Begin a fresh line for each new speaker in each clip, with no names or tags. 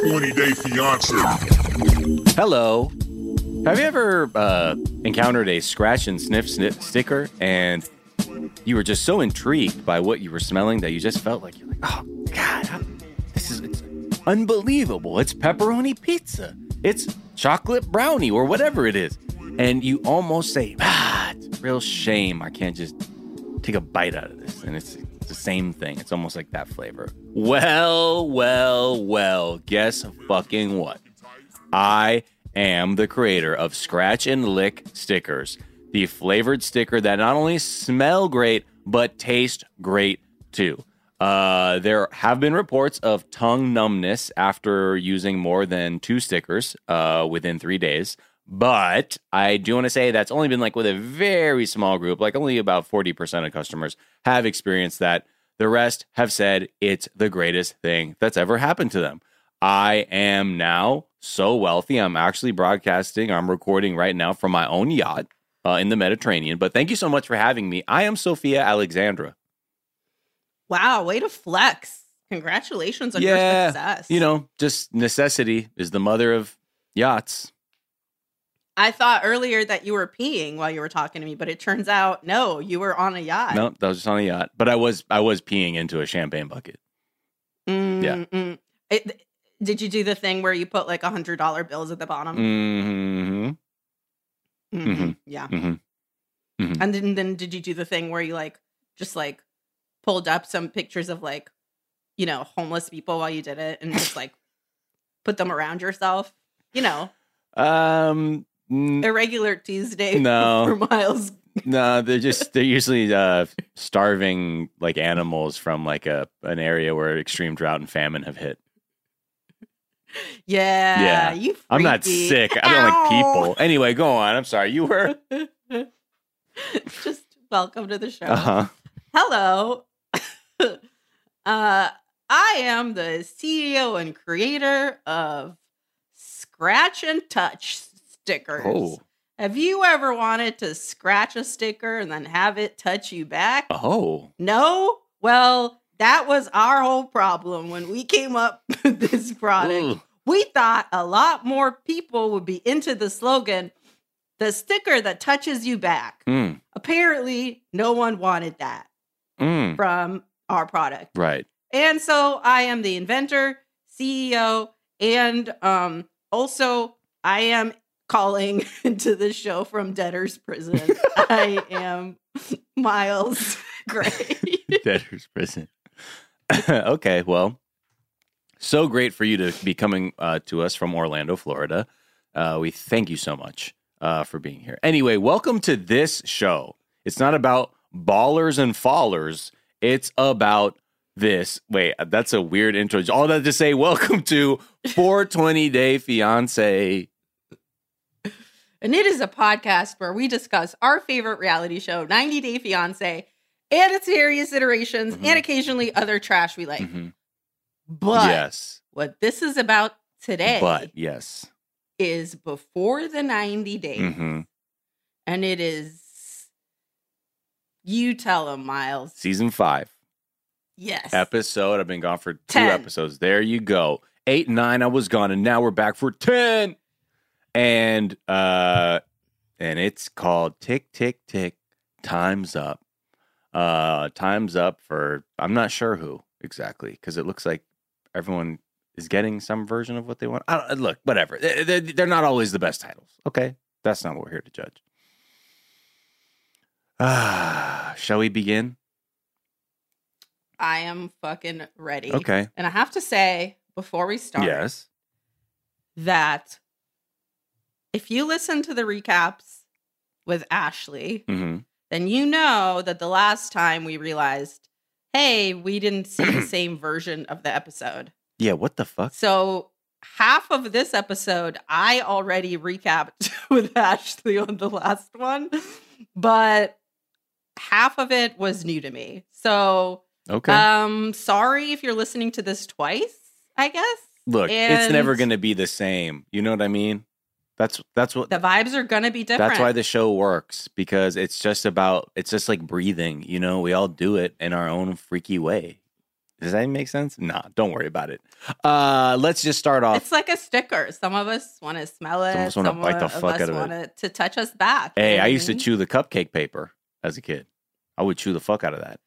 420 Day Fiance.
Hello. Have you ever uh, encountered a scratch and sniff sni- sticker and you were just so intrigued by what you were smelling that you just felt like you're like, oh God, this is it's unbelievable. It's pepperoni pizza. It's chocolate brownie or whatever it is. And you almost say, ah, it's real shame. I can't just take a bite out of this. And it's the same thing. It's almost like that flavor. Well, well, well, guess fucking what? I am the creator of Scratch and Lick stickers, the flavored sticker that not only smell great, but taste great too. Uh, there have been reports of tongue numbness after using more than two stickers uh, within three days. But I do want to say that's only been like with a very small group, like only about 40% of customers have experienced that. The rest have said it's the greatest thing that's ever happened to them. I am now so wealthy. I'm actually broadcasting, I'm recording right now from my own yacht uh, in the Mediterranean. But thank you so much for having me. I am Sophia Alexandra.
Wow, way to flex. Congratulations on your success.
you know, just necessity is the mother of yachts.
I thought earlier that you were peeing while you were talking to me, but it turns out no, you were on a yacht.
No, that was just on a yacht. But I was I was peeing into a champagne bucket.
Mm,
Yeah.
mm. It- did you do the thing where you put like a hundred dollar bills at the bottom?
hmm
Mhm.
mhm.
Yeah.
hmm
And then, then did you do the thing where you like just like pulled up some pictures of like, you know, homeless people while you did it and just like put them around yourself? You know,
Um,
irregular Tuesday
No.
for Miles.
no, they're just they're usually uh, starving like animals from like a an area where extreme drought and famine have hit.
Yeah.
Yeah.
You
I'm not sick. I don't like people. Anyway, go on. I'm sorry. You were.
just welcome to the show.
Uh huh.
Hello. uh, I am the CEO and creator of Scratch and Touch stickers.
Oh.
Have you ever wanted to scratch a sticker and then have it touch you back?
Oh.
No? Well, that was our whole problem when we came up with this product.
Ugh.
We thought a lot more people would be into the slogan, the sticker that touches you back.
Mm.
Apparently, no one wanted that
Mm.
from our product.
Right.
And so I am the inventor, CEO, and um also I am calling into the show from debtor's prison. I am Miles Gray.
Debtor's prison. okay, well, so great for you to be coming uh, to us from Orlando, Florida. Uh, we thank you so much uh, for being here. Anyway, welcome to this show. It's not about ballers and fallers. It's about this. Wait, that's a weird intro. All that to say, welcome to 420 Day Fiance.
And it is a podcast where we discuss our favorite reality show, 90 Day Fiance, and its various iterations,
Mhm.
and occasionally other trash we like.
Mhm.
But
yes,
what this is about today
but yes.
is before the 90 days.
hmm
and it is you tell them, miles
Season five.
yes
episode. I've been gone for two episodes. There you go. Eight, nine, I was gone, and now we're back for ten. And uh and it's called Tick Tick Tick. Time's up. Uh time's up for I'm not sure who exactly, because it looks like everyone is getting some version of what they want. I don't look, whatever. They- they- They're not always the best titles. Okay. That's not what we're here to judge. Ah, shall we begin?
i am fucking ready
Okay.
and i have to say before we start
Yes.
that if you listen to the recaps with ashley
hmm
then you know that the last time we realized hey we didn't see the same version of the episode
Yeah, what the fuck?
so half of this episode I already recapped with Ashley on the last one, but half of it was new to me. So
Okay.
um sorry if you're listening to this twice, I guess.
Look, it's never going to be the same. You know what I mean? That's that's what
The vibes are gonna be different.
that's why the show works because it's just about it's just like breathing, you know, we all do it in our own freaky way. Does that make sense? Nah, don't worry about it. Uh, let's just start off.
It's like a sticker. Some of us want to smell it.
Some of us wanna bite the fuck out of it.
want it to touch us back.
Hey,
you know
I
what
used to chew the cupcake paper as a kid. I would chew the fuck out of that.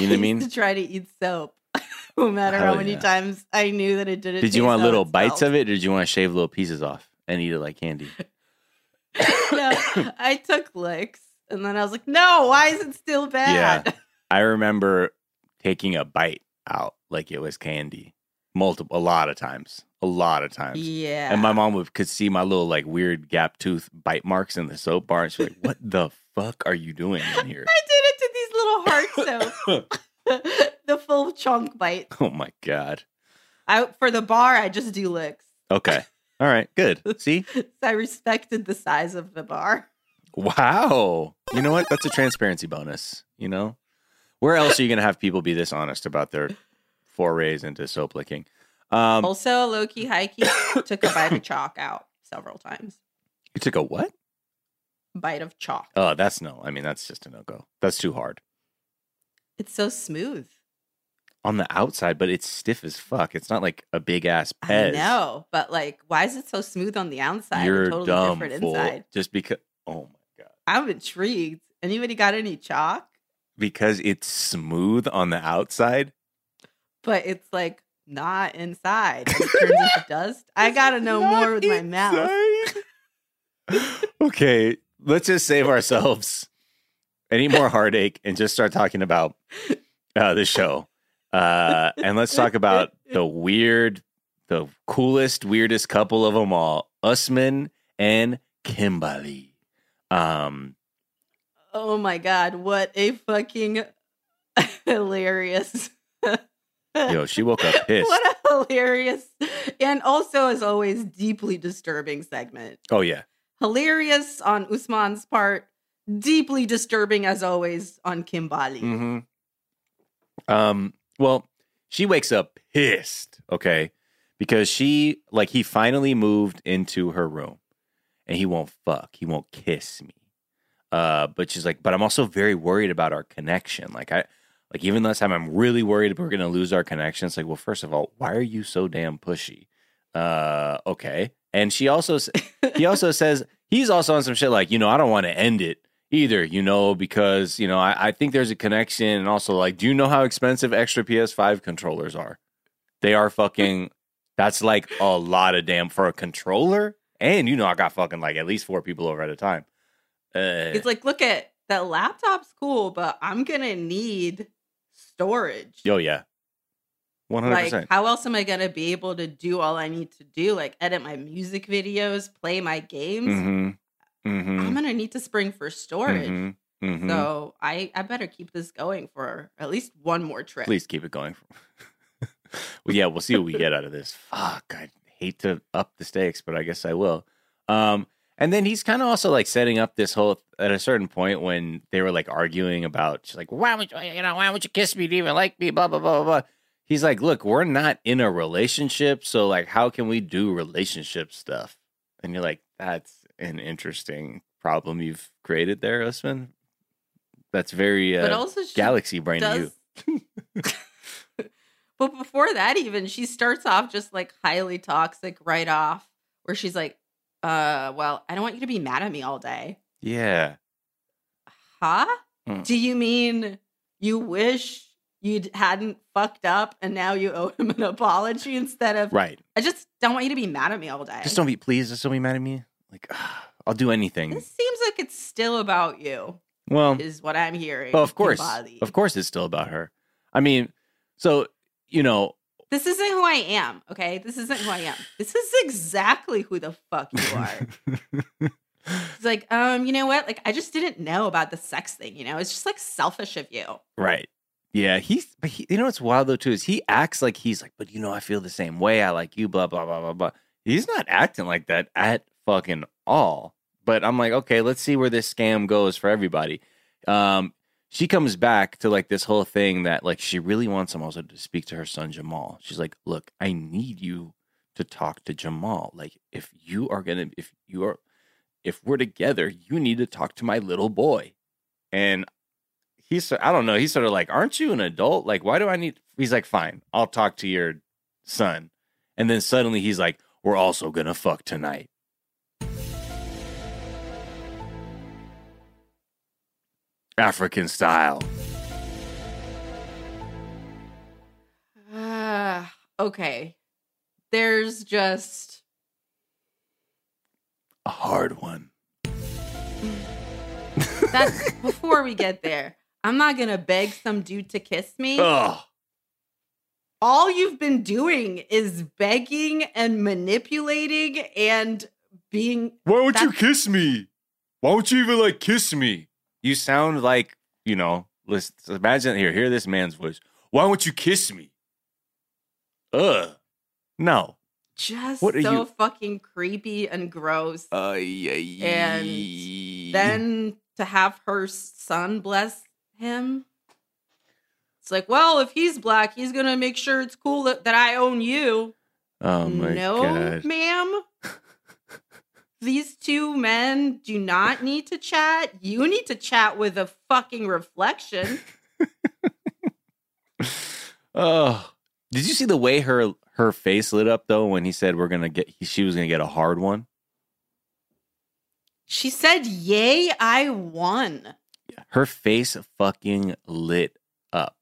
You know what I mean?
to try to eat soap, no matter
Hell
how many
yeah.
times I knew that it didn't.
Did you want little
it
bites of it, or did you want to shave little pieces off and eat it like candy?
no, I took licks, and then I was like, "No, why is it still bad?" Yeah.
I remember taking a bite out like it was candy, multiple, a lot of times, a lot of times.
Yeah,
And my mom would could see my little like weird gap tooth bite marks in the soap bar, and she's like, "What the fuck are you doing in here?"
I did it to these little heart soaps, the full chunk bite.
oh my god.
I for the bar, I just do licks.
Okay. All right. Good. See.
I respected the size of the bar.
Wow. You know what? That's a transparency bonus. You know, where else are you gonna have people be this honest about their forays into soap licking? Um,
Also, low key, high key, took a bite of chalk out several times.
you took a what?
Bite of chalk.
Oh, that's no. I mean, that's just a no go. That's too hard
It's so smooth.
On the outside, but it's stiff as fuck. It's not like a big ass
I
Pez.
know, but like, why is it so smooth on the outside?
You're
totally
dumb
different
fool.
inside.
Just because. Oh my god.
I'm intrigued. Anybody got any chalk?
Because it's smooth on the outside.
But it's like not inside. It turns into dust. I gotta know more with my mouth.
mouth. okay, let's just save ourselves any more heartache and just start talking about uh, the show. Uh, and let's talk about the weird, the coolest, weirdest couple of them all, Usman and Kimberly. Um,
Oh my god, what a fucking hilarious.
yo, she woke up pissed.
What a hilarious and also as always deeply disturbing segment.
Oh yeah,
Hilarious on Usman's part, deeply disturbing as always on Kimbali.
hmm Um, well, she wakes up pissed, okay? Because she like he finally moved into her room and he won't fuck. He won't kiss me. Uh, but she's like, but I'm also very worried about our connection. Like I like even last time I'm really worried we're gonna lose our connection. It's like, well, first of all, why are you so damn pushy? Uh, okay. And she also he also says he's also on some shit like, you know, I don't want to end it either, you know, because, you know, I, I think there's a connection. And also, like, do you know how expensive extra PS5 controllers are? They are fucking, that's like a lot of damn for a controller. And, you know, I got fucking like at least four people over at a time. Uh,
It's like, look at that laptop's cool, but I'm gonna need storage.
oh, yeah. 100%.
Like, how else am I gonna be able to do all I need to do? Like edit my music videos, play my games.
mm-hmm. Mm-hmm.
I'm gonna need to spring for storage.
Mm-hmm. Mm-hmm.
So I I better keep this going for at least one more trip.
Please keep it going. well, yeah, we'll see what we get out of this. Fuck, I hate to up the stakes, but I guess I will. Um, and then he's kind of also like setting up this whole at a certain point when they were like arguing about, she's like, why would you, you know, why would you kiss me to even like me? Blah blah blah blah. blah. He's like, look, we're not in a relationship, so like, how can we do relationship stuff? And you're like, that's an interesting problem you've created there, Usman. That's very
but
uh,
also
galaxy brain of you.
but before that, even she starts off just like highly toxic right off, where she's like, "Uh, well, I don't want you to be mad at me all day."
Yeah.
Huh?
Hmm.
Do you mean you wish you hadn't fucked up and now you owe him an apology instead of?
Right.
I just don't want you to be mad at me all day.
Just don't be please. Just don't be mad at me. Like I'll do anything.
This seems like it's still about you,
Well,
is what I'm hearing.
well, of course,
Kimbali.
of course, it's still about her. I mean, so you know,
This isn't who I am, okay? This isn't who I am. This is exactly who the fuck you are. It's like, um, you know what? Like, I just didn't know about the sex thing, you know? It's just like selfish of you.
right? Yeah, he's. But he, you know what's wild though too is he acts like he's like, but you know, I feel the same way. I like you. Blah blah blah blah blah. He's not acting like that at fucking all. But I'm like, okay, let's see where this scam goes for everybody. Um, she comes back to like this whole thing that like she really wants him also to speak to her son Jamal. She's like, look, I need you to talk to Jamal. Like, if you are gonna, if you are, if we're together, you need to talk to my little boy. And he's I don't know. He's sort of like, aren't you an adult? Like, why do I need? He's like, fine, I'll talk to your son. And then suddenly he's like, we're also gonna fuck tonight. African style.
Uh, okay. There's just
A hard one.
that's before we get there. I'm not gonna beg some dude to kiss me.
Ugh.
All you've been doing is begging and manipulating and being
Why won't you kiss me? Why won't you even like kiss me? You sound like, you know, let's imagine here, hear this man's voice. Why won't you kiss me? Ugh. No.
just
What are
so
you-
fucking creepy and gross.
Uh, yeah
And then to have her son bless him. It's like, well, if he's black, he's gonna make sure it's cool that, that I own you.
Oh my
no,
god.
ma'am. These two men do not need to chat. You need to chat with a fucking reflection.
Oh. Did you see the way her her face lit up though when he said we're gonna get she was gonna get a hard one?
She said, Yay, I won.
Her face fucking lit up.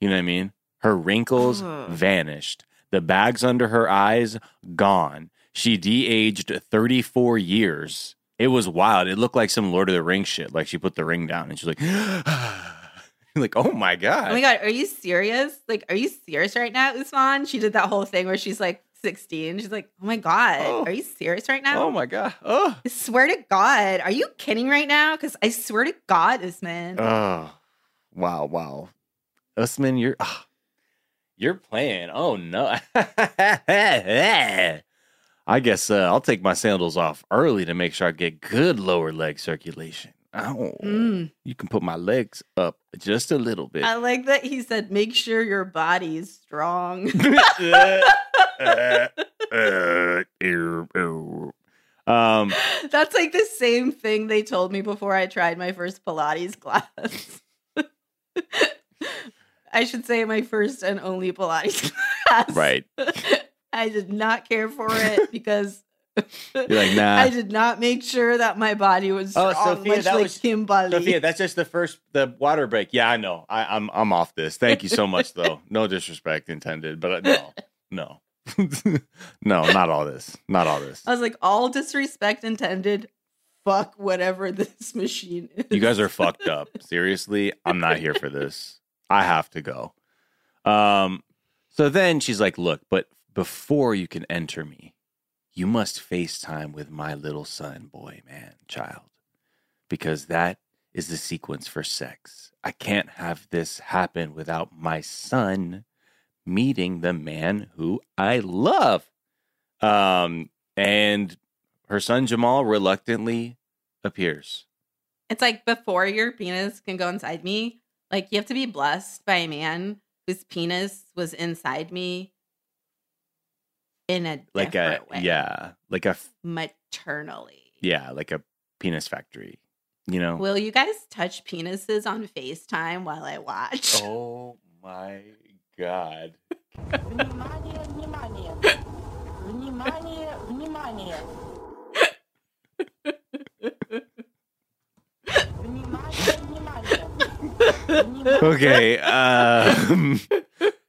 You know what I mean? Her wrinkles vanished. The bags under her eyes gone. She de-aged 34 years. It was wild. It looked like some Lord of the Rings shit. Like she put the ring down and she's like, like, oh my god.
Oh my god, are you serious? Like, are you serious right now, Usman? She did that whole thing where she's like 16. She's like, Oh my god,
Oh.
are you serious right now?
Oh my god. Oh.
I swear to God, are you kidding right now? Because I swear to God, Usman.
Oh. Wow, wow. Usman, you're ah, you're playing. Oh no. I guess uh, I'll take my sandals off early to make sure I get good lower leg circulation. Oh,
Mm.
you can put my legs up just a little bit.
I like that he said, make sure your body's strong.
um,
That's like the same thing they told me before I tried my first Pilates class. I should say my first and only Pilates class.
right.
I did not care for it because
You're like, nah.
I did not make sure that my body was
Oh,
strong,
Sophia,
much
that
like
was-
Kimberly.
Sophia, that's just the first the water break. Yeah, I know. I, I'm I'm off this. Thank you so much, though. No disrespect intended, but uh, no, no, no, not all this. Not all this.
I was like, all disrespect intended. Fuck whatever this machine is.
You guys are fucked up. Seriously, I'm not here for this. I have to go. Um. So then she's like, "Look, but before you can enter me, you must FaceTime with my little son, boy, man, child, because that is the sequence for sex. I can't have this happen without my son meeting the man who I love. Um, and her son Jamal reluctantly appears.
It's like before your penis can go inside me, like you have to be blessed by a man whose penis was inside me in a
like a
way.
yeah, like a
maternally.
Yeah, like a penis factory. You know.
Will you guys touch penises on FaceTime while I watch?
Oh my god. okay. Um,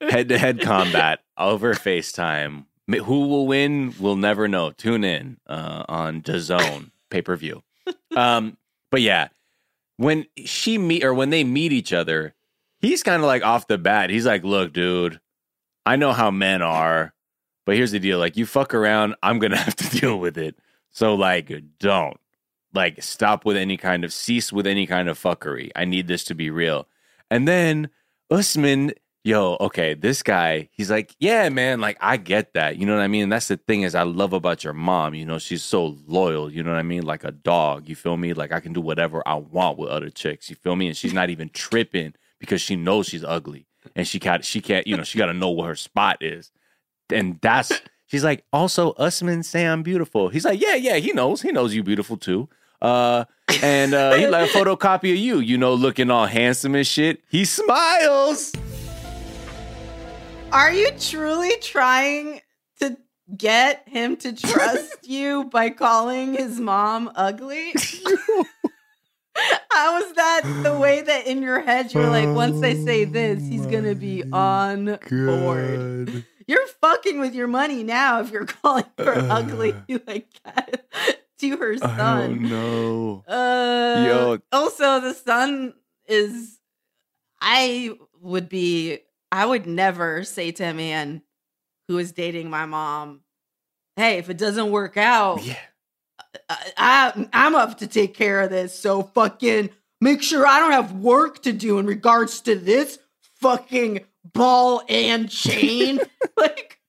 head to head combat over FaceTime who will win? We'll never know. Tune in uh, on DAZN pay per view. Um, but yeah, when she meet or when they meet each other, he's kind of like off the bat. He's like, "Look, dude, I know how men are, but here's the deal: like, you fuck around, I'm gonna have to deal with it. So like, don't like stop with any kind of cease with any kind of fuckery. I need this to be real." And then Usman, yo, okay, this guy, he's like, yeah, man, like I get that. You know what I mean? That's the thing is I love about your mom. You know, she's so loyal. You know what I mean? Like a dog. You feel me? Like I can do whatever I want with other chicks. You feel me? And she's not even tripping because she knows she's ugly and she can't. She can't. You know, she got to know what her spot is. And that's she's like. Also, Usman say I'm beautiful. He's like, yeah, yeah. He knows. He knows you beautiful too. Uh, and uh, he like a photocopy of you, you know, looking all handsome and shit. He smiles.
Are you truly trying to get him to trust you by calling his mom ugly? How is that the way that in your head you're like, once I say this, he's gonna be on board? You're fucking with your money now if you're calling her ugly like that to her son.
don't.
Uh,
Yo.
Also, the son is. I would be. I would never say to a man who is dating my mom, "Hey, if it doesn't work out,
Yeah.
I, I I'm up to take care of this. So fucking make sure I don't have work to do in regards to this fucking ball and chain. like,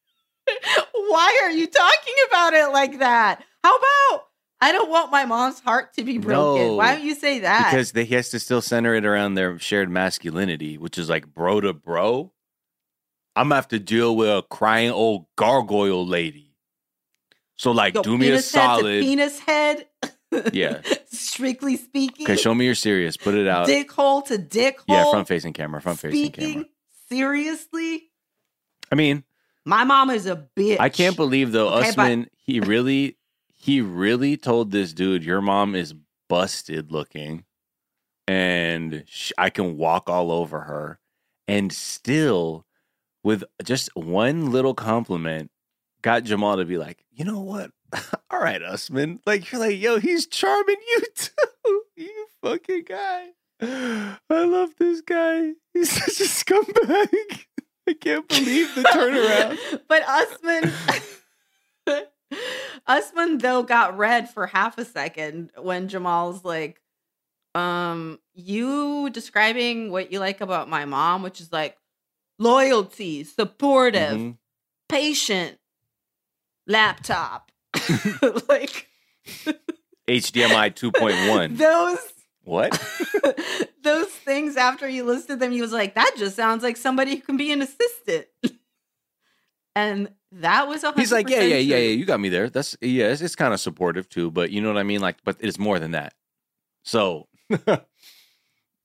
why are you talking about it like that? How about I don't want my mom's heart to be broken?
No,
why don't you say that?
Because they, he has to still center it around their shared masculinity, which is like bro to bro. I'm gonna have to deal with a crying old gargoyle lady. So like,
Yo,
do me a solid.
penis head.
Yeah.
Strictly speaking.
Okay, show me you're serious. Put it out.
dick hole to dick hole.
Yeah, front facing camera. Front facing
Speaking
camera.
seriously,
I mean,
my mom is a bitch.
I can't believe though,
Okay,
Usman. He really, he really told this dude, "Your mom is busted looking, and sh- I can walk all over her." And still, with just one little compliment, got Jamal to be like, "You know what? all right, Usman. Like you're like, yo, he's charming you too. you fucking guy. I love this guy. He's such a scumbag." I can't believe the turnaround.
but Usman, Usman though got red for half a second when Jamal's like, um, you describing what you like about my mom, which is like loyalty, supportive,
Mhm.
patient, laptop, like
HDMI 2.1.
those
What?
those things after you listed them, he was like, that just sounds like somebody who can be an assistant. and that was a
He's like, yeah, yeah, yeah, yeah. You got me there. That's yeah. It's, it's kind of supportive too, but you know what I mean. Like, but it's more than that. So,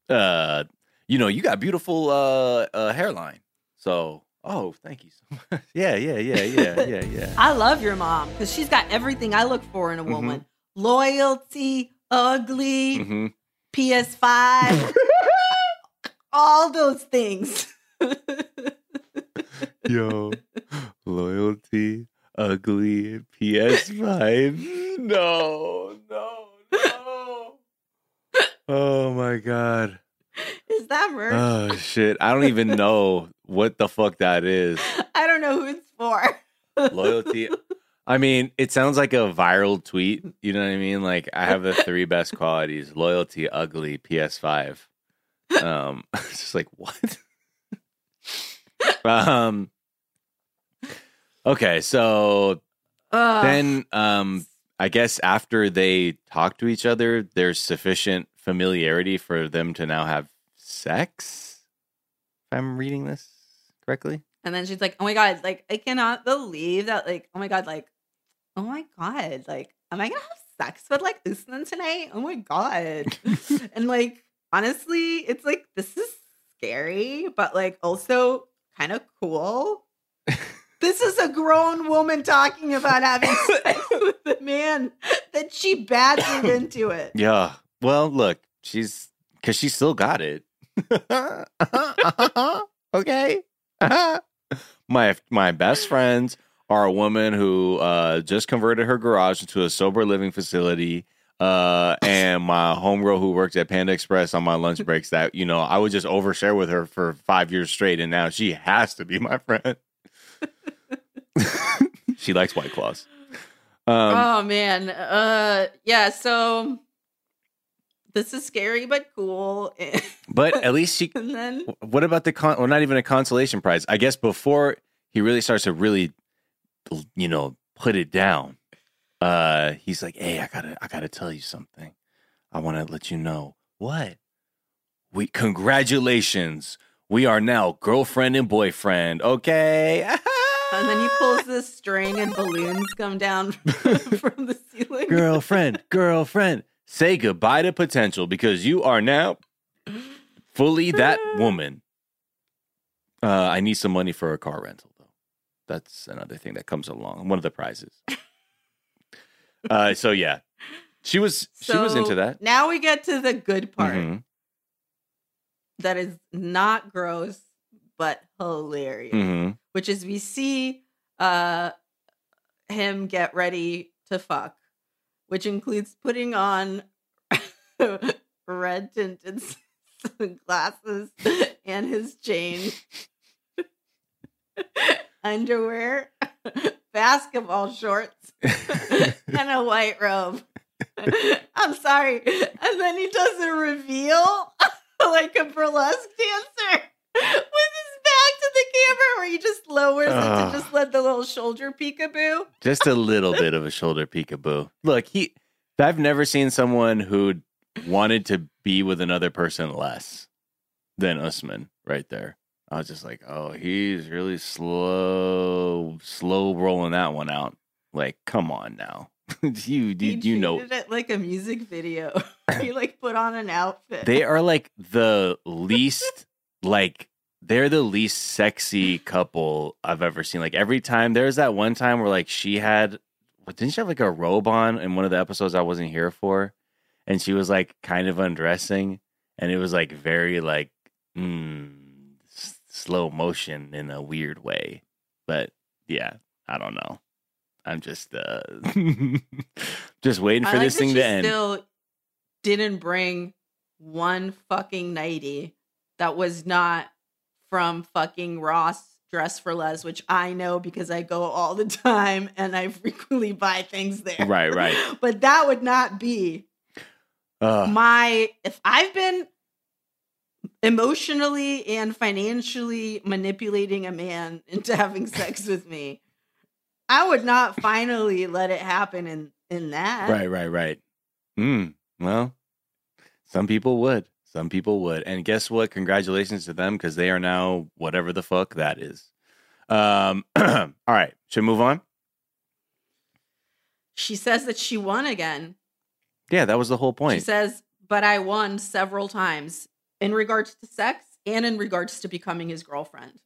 uh, you know, you got beautiful uh, uh hairline. So, oh, thank you so much. yeah, yeah, yeah, yeah, yeah, yeah.
I love your mom because she's got everything I look for in a
Mhm.
woman loyalty, ugly,
hmm
PS5, all those things.
Yo, loyalty, ugly, PS5. No, no, no. Oh my god.
Is that merch?
Oh shit. I don't even know what the fuck that is.
I don't know who it's for.
Loyalty. I mean, it sounds like a viral tweet. You know what I mean? Like I have the three best qualities: loyalty, ugly, PS5. Um, it's just like what? um. Okay, so
Ugh.
then um I guess after they talk to each other, there's sufficient familiarity for them to now have sex. If I'm reading this correctly.
And then she's like, "Oh my god, like I cannot believe that like oh my god, like oh my god, like am I going to have sex with like Usman tonight? Oh my god." and like honestly, it's like this is scary, but like also kind of cool. this is a grown woman talking about having sex with a man that she badgered into it.
Yeah. Well, look, she's because she still got it. okay. my my best friends are a woman who uh, just converted her garage into a sober living facility. Uh, and my homegirl who works at Panda Express on my lunch breaks that, you know, I would just overshare with her for five years straight, and now she has to be my friend. she likes White Claws. Um,
oh man. Uh yeah, so this is scary but cool.
but at least she
and then
What about the con? Well, not even a consolation prize. I guess before he really starts to really, you know, put it down. Uh, he's like, "Hey, I gotta, I gotta tell you something. I want to let you know what. We congratulations. We are now girlfriend and boyfriend. Okay."
and then he pulls this string and balloons come down from the ceiling.
girlfriend, girlfriend, say goodbye to potential because you are now fully that woman. Uh, I need some money for a car rental, though. That's another thing that comes along. One of the prizes. uh, so yeah, she was she was into that.
Now we get to the good part
Mhm,
that is not gross but hilarious,
mhm.
which is we see uh him get ready to fuck, which includes putting on red tinted glasses and his chain, underwear, basketball shorts, and a white robe. I'm sorry. And then he does a reveal like a burlesque dancer with his back to the camera where he just lowers it to ah. just let the little shoulder peekaboo.
Just a little bit of a shoulder peekaboo. Look, he. I've never seen someone who wanted to be with another person less than Usman right there. I was just like, oh, he's really slow, slow rolling that one out. Like, come on now. you, you, you know,
it like a music video. he like put on an outfit.
they are like the least, like, they're the least sexy couple I've ever seen. Like, every time there's that one time where, like, she had, what, didn't she have like a robe on in one of the episodes I wasn't here for? And she was like kind of undressing, and it was like very, like, mm, s- slow motion in a weird way. But yeah, I don't know. I'm just uh just waiting for
like
this thing to end.
Still didn't bring one fucking nighty that was not from fucking Ross Dress for Less, which I know because I go all the time and I frequently buy things there.
Right, right.
but that would not be
Ugh.
my if I've been emotionally and financially manipulating a man into having sex with me, I would not finally let it happen in in that.
right, right, right. Hmm. Well, some people would. Some people would. And guess what? Congratulations to them because they are now whatever the fuck that is. Um. all right. Should we move on?
She says that she won again.
Yeah, that was the whole point.
She says, but I won several times in regards to sex and in regards to becoming his girlfriend.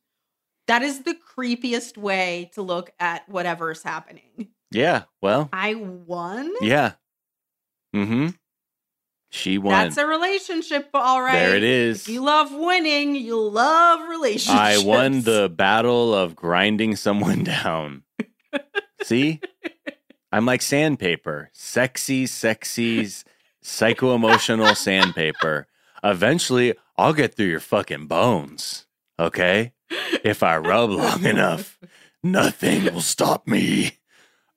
That is the creepiest way to look at whatever's happening.
yeah. Well.
I won?
Yeah. Mm-hmm. She won.
That's a relationship, all right.
There it is.
If you love winning, you love relationships.
I won the battle of grinding someone down. See? I'm like sandpaper. Sexy, sexy, psycho emotional sandpaper. Eventually, I'll get through your fucking bones. Okay? If I rub long enough, nothing will stop me.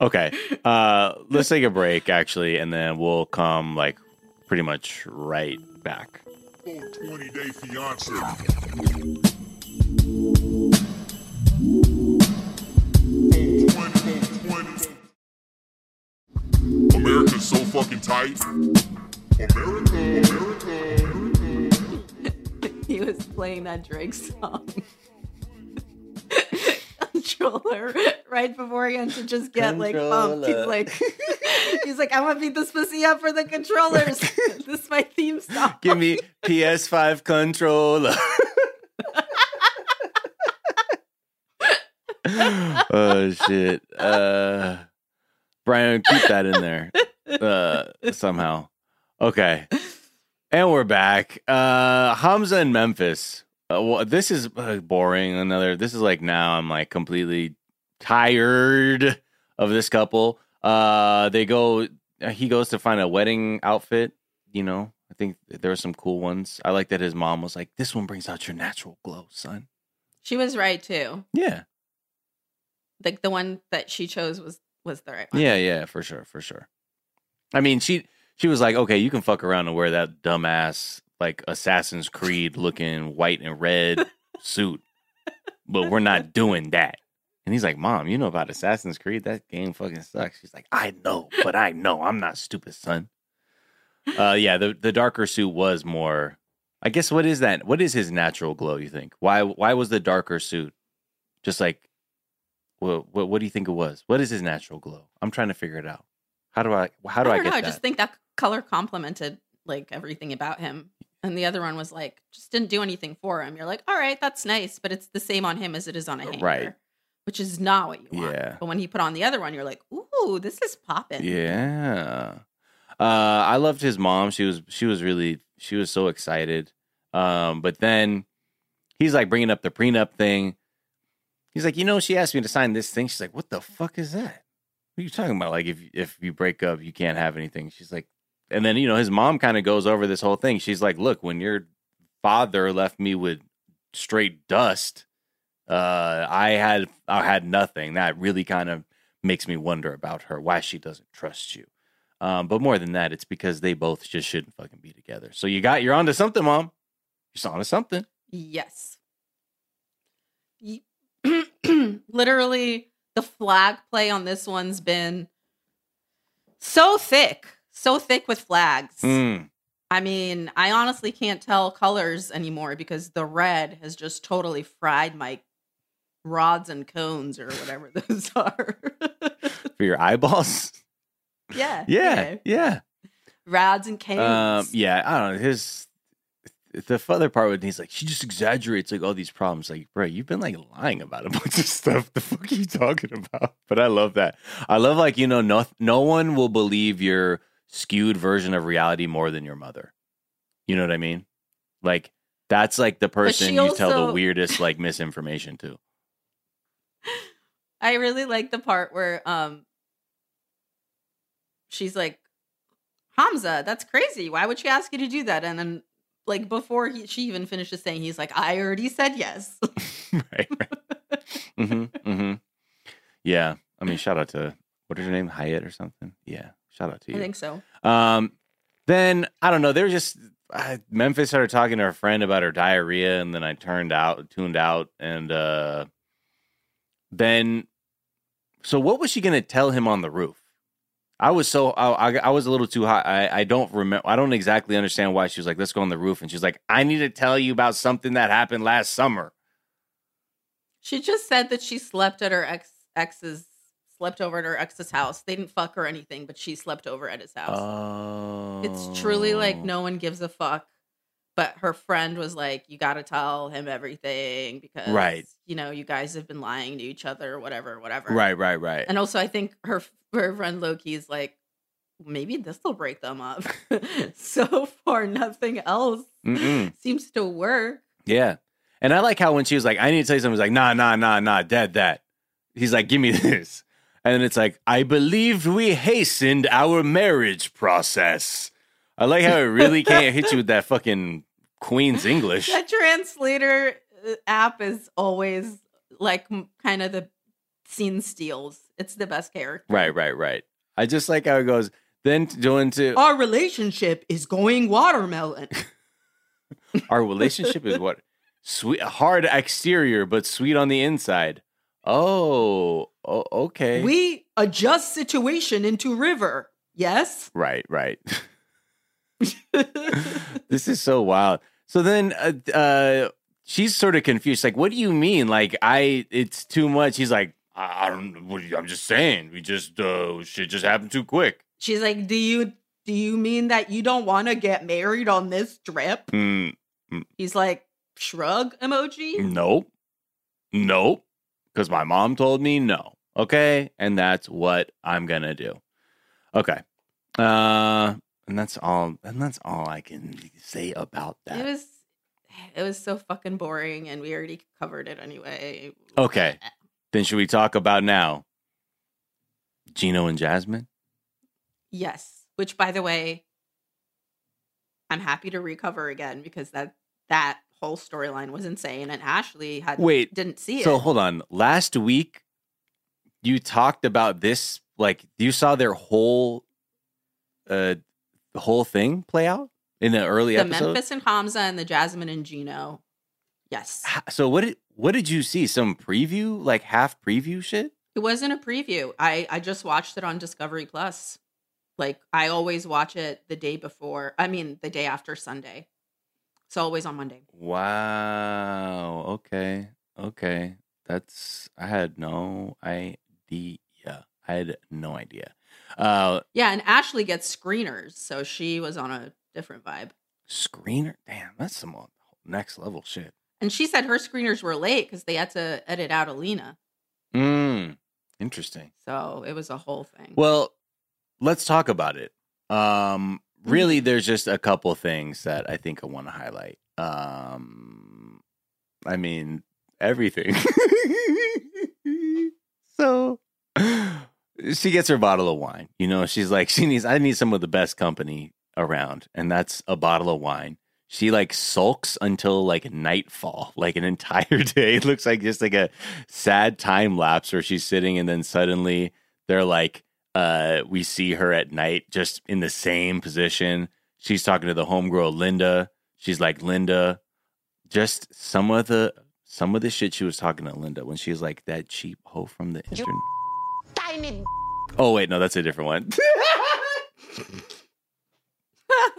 Okay. Uh let's take a break actually, and then we'll come like pretty much right back.
20 day fiance. America's so fucking tight. America, America.
he was playing that Drake song. Controller right before he had to just get like pumped. He's like, he's like, I'm gonna beat this pussy up for the controllers. this is my theme song.
Give me PS5 controller. oh shit. Uh Brian, keep that in there. Uh somehow. Okay. And we're back. Uh Hamza and Memphis. Uh, well, this is uh, boring. Another this is like now I'm like completely tired of this couple. Uh they go uh, he goes to find a wedding outfit, you know. I think there were some cool ones. I like that his mom was like, "This one brings out your natural glow, son."
She was right too.
Yeah.
Like the one that she chose was was the right one.
Yeah, yeah, for sure, for sure. I mean, she she was like, okay, you can fuck around and wear that dumbass like Assassin's Creed looking white and red suit, but we're not doing that. And he's like, Mom, you know about Assassin's Creed? That game fucking sucks. She's like, I know, but I know I'm not stupid, son. Uh, yeah, the the darker suit was more. I guess what is that? What is his natural glow? You think? Why why was the darker suit just like? What what, what do you think it was? What is his natural glow? I'm trying to figure it out. How do I how do I,
I
get
know. I just think that color complemented like everything about him. And the other one was like, just didn't do anything for him. You're like, all right, that's nice, but it's the same on him as it is on a hanger.
Right.
Which is not what you want.
Yeah.
But when he put on the other one, you're like, ooh, this is popping.
Yeah. Uh, I loved his mom. She was she was really she was so excited. Um, but then he's like bringing up the prenup thing. He's like, you know, she asked me to sign this thing. She's like, what the fuck is that? What are you talking about? Like, if if you break up, you can't have anything. She's like, and then you know, his mom kind of goes over this whole thing. She's like, look, when your father left me with straight dust, uh, I had I had nothing. That really kind of makes me wonder about her, why she doesn't trust you. Um, but more than that, it's because they both just shouldn't fucking be together. So you got you're onto something, mom. You're onto something.
Yes. Literally, the flag play on this one's been so thick, so thick with flags.
Mm.
I mean, I honestly can't tell colors anymore because the red has just totally fried my rods and cones or whatever those are.
For your eyeballs.
yeah.
Yeah, yeah.
rods and cones.
Um, yeah, I don't know. His the other part with he's like, she just exaggerates like all these problems. Like, bro, you've been like lying about a bunch of stuff. The fuck are you talking about? But I love that. I love like you know, no no one will believe your skewed version of reality more than your mother. You know what I mean? Like that's like the person you tell the weirdest like misinformation to.
I really like the part where um she's like, Hamza, that's crazy. Why would she ask you to do that? And then like before he, she even finishes saying, he's like, I already said yes.
right. right. hmm hmm Yeah. I mean, shout out to what is her name, Hyatt or something. Yeah. Shout out to you.
I think so.
Um, then I don't know. They were just uh, Memphis started talking to her friend about her diarrhea, and then I turned out, tuned out, and uh, then so what was she gonna tell him on the roof? I was so I, I, I was a little too hot. I, I don't remember. I don't exactly understand why she was like, "Let's go on the roof," and she's like, "I need to tell you about something that happened last summer."
She just said that she slept at her ex ex's slept over at her ex's house. They didn't fuck or anything, but she slept over at his house.
Oh,
It's truly like oh. no one gives a fuck. But her friend was like, "You got to tell him everything because,
Right.
You know, you guys have been lying to each other, whatever, whatever."
Right, right, right.
And also, I think her her friend Loki is like, maybe this will break them up. so far, nothing else
Mm-mm.
seems to work.
Yeah. And I like how when she was like, I need to tell you something, he's like, nah, nah, nah, nah, dead that. He's like, give me this. And then it's like, I believe we hastened our marriage process. I like how it really can't hit you with that fucking Queen's English.
That translator uh, app is always like kind of the scene steals. It's the best character.
Right, right, right. I just like how it goes. Then going to
Our relationship is going watermelon.
our relationship is what sweet, hard exterior, but sweet on the inside. Oh, oh okay.
we adjust situation into river. Yes.
Right, right. this is so wild. So then uh, uh she's sort of confused like what do you mean like I it's too much. He's like I, I don't I'm just saying. We just uh shit just happened too quick.
She's like, "Do you do you mean that you don't want to get married on this trip?"
Mm,
He's like, "Shrug emoji."
nope. Nope. Cuz my mom told me no. Okay? And that's what I'm going to do. Okay. Uh and that's all and that's all I can say about that.
It was it was so fucking boring and we already covered it anyway.
Okay. Then should we talk about now Gino and Jasmine?
Yes. Which by the way, I'm happy to recover again because that that whole storyline was insane and Ashley had
Wait,
didn't see
So
it.
So hold on. Last week you talked about this like you saw their whole uh the whole thing play out in the early episode.
the
episode.
Memphis and Hamza and the Jasmine and Gino. Yes.
So what did what did you see? Some preview, like half preview shit?
It wasn't a preview. I I just watched it on Discovery Plus. Like I always watch it the day before. I mean, the day after Sunday. It's always on Monday.
Wow. Okay. Okay. That's I had no idea. I had no idea. Uh
Yeah, and Ashley gets screeners, so she was on a different vibe.
Screener? Damn, that's some next level shit.
And she said her screeners were late because they had to edit out Alina.
Mm, interesting.
So it was a whole thing.
Well, let's talk about it. Um, really, there's just a couple things that I think I want to highlight. Um, I mean, everything. so she gets her bottle of wine. You know, she's like, she needs, I need some of the best company around, and that's a bottle of wine. She like sulks until like nightfall, like an entire day. It looks like just like a sad time lapse where she's sitting and then suddenly they're like, uh, we see her at night just in the same position. She's talking to the homegirl Linda. She's like, Linda, just some of the some of the shit she was talking to Linda when she's like that cheap hoe from the internet.
Tiny
Oh wait, no, that's a different one.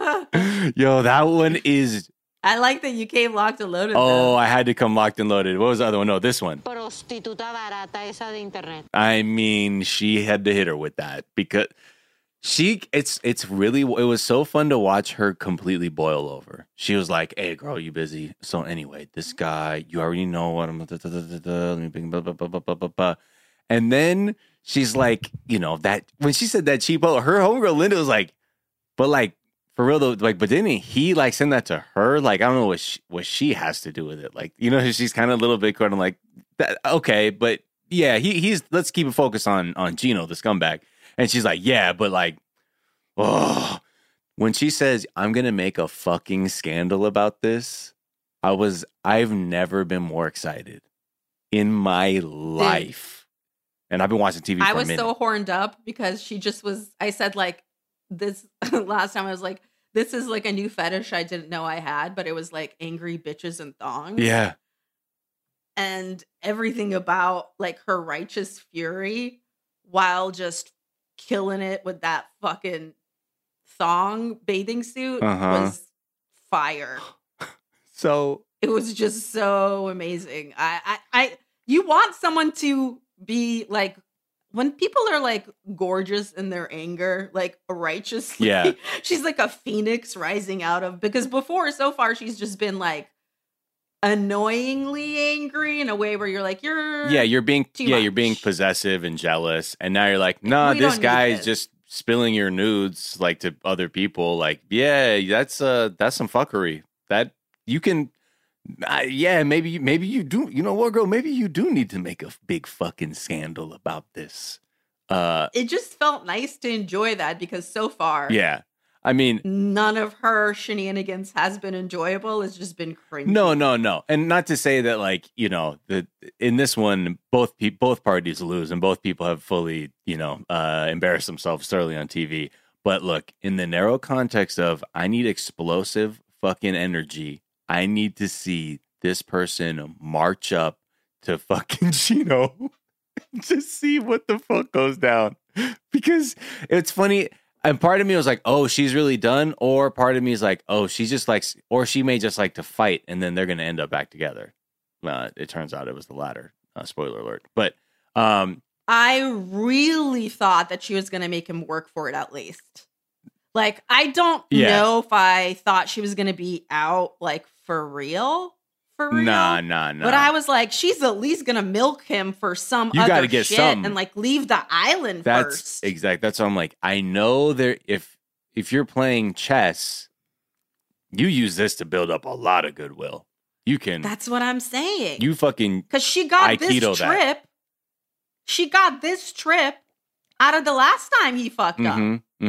Yo, that one is.
I like that you came locked and loaded.
Oh,
though.
I had to come locked and loaded. What was the other one? No, this one.
prostituta barata esa de internet.
I mean, she had to hit her with that because she. It's it's really. It was so fun to watch her completely boil over. She was like, "Hey, girl, you busy?" So anyway, this guy, you already know what I'm. Da, da, da, da, da, let me bring blah, blah, blah, blah, blah, blah, blah. And then she's like, you know that when she said that cheapo, her homegirl Linda was like, but like for real though, like, but didn't he like send that to her? Like, I don't know what she, what she has to do with it. Like, you know, she's kind of a little bit kind of like, that, okay, but yeah, he he's let's keep a focus on on Gino, the scumbag. And she's like, yeah, but like, oh, when she says I'm gonna make a fucking scandal about this, I was I've never been more excited in my life. And I've been watching TV. For
I was so horned up because she just was. I said like this last time. I was like, this is like a new fetish I didn't know I had, but it was like angry bitches and thongs.
yeah.
and everything about like her righteous fury while just killing it with that fucking thong bathing suit
Uh-huh.
was fire.
So
It was just so amazing. I, I, I, you want someone to be like when people are like gorgeous in their anger, like righteous.
Yeah.
she's like a phoenix rising out of because before so far she's just been like annoyingly angry in a way where you're like you're
yeah, you're being yeah, you're being possessive and jealous, and now you're like, nah, this guy is just spilling your nudes like to other people. Like, yeah, that's uh, that's some fuckery. That you can, uh, yeah, maybe maybe you do. You know what, girl? Maybe you do need to make a big fucking scandal about this. Uh,
it just felt nice to enjoy that because so far
yeah. I mean,
none of her shenanigans has been enjoyable. It's just been cringy.
No, no, no, and not to say that like you know that in this one both pe- both parties lose and both people have fully you know uh, embarrassed themselves thoroughly on TV. But look, in the narrow context of I need explosive fucking energy, I need to see this person march up to fucking Chino, just see what the fuck goes down because it's funny. And part of me was like, "Oh, she's really done," or part of me is like, "Oh, she just likes," or she may just like to fight, and then they're going to end up back together. Uh, it turns out it was the latter. Uh, spoiler alert! But um,
I really thought that she was going to make him work for it at least. Like, I don't
Yeah.
know if I thought she was going to be out like for real, for real.
nah, nah, nah.
But I was like, she's at least to milk him for some
You
other
gotta get
shit
some.
and like leave the island
that's
first.
Exactly. That's why I'm like, I know there. If if you're playing chess, you use this to build up a lot of goodwill. You can.
That's what I'm saying.
you fucking
Because she got
Aikido
this
that.
trip. She got this trip out of the last time he fucked up.
Mm-hmm.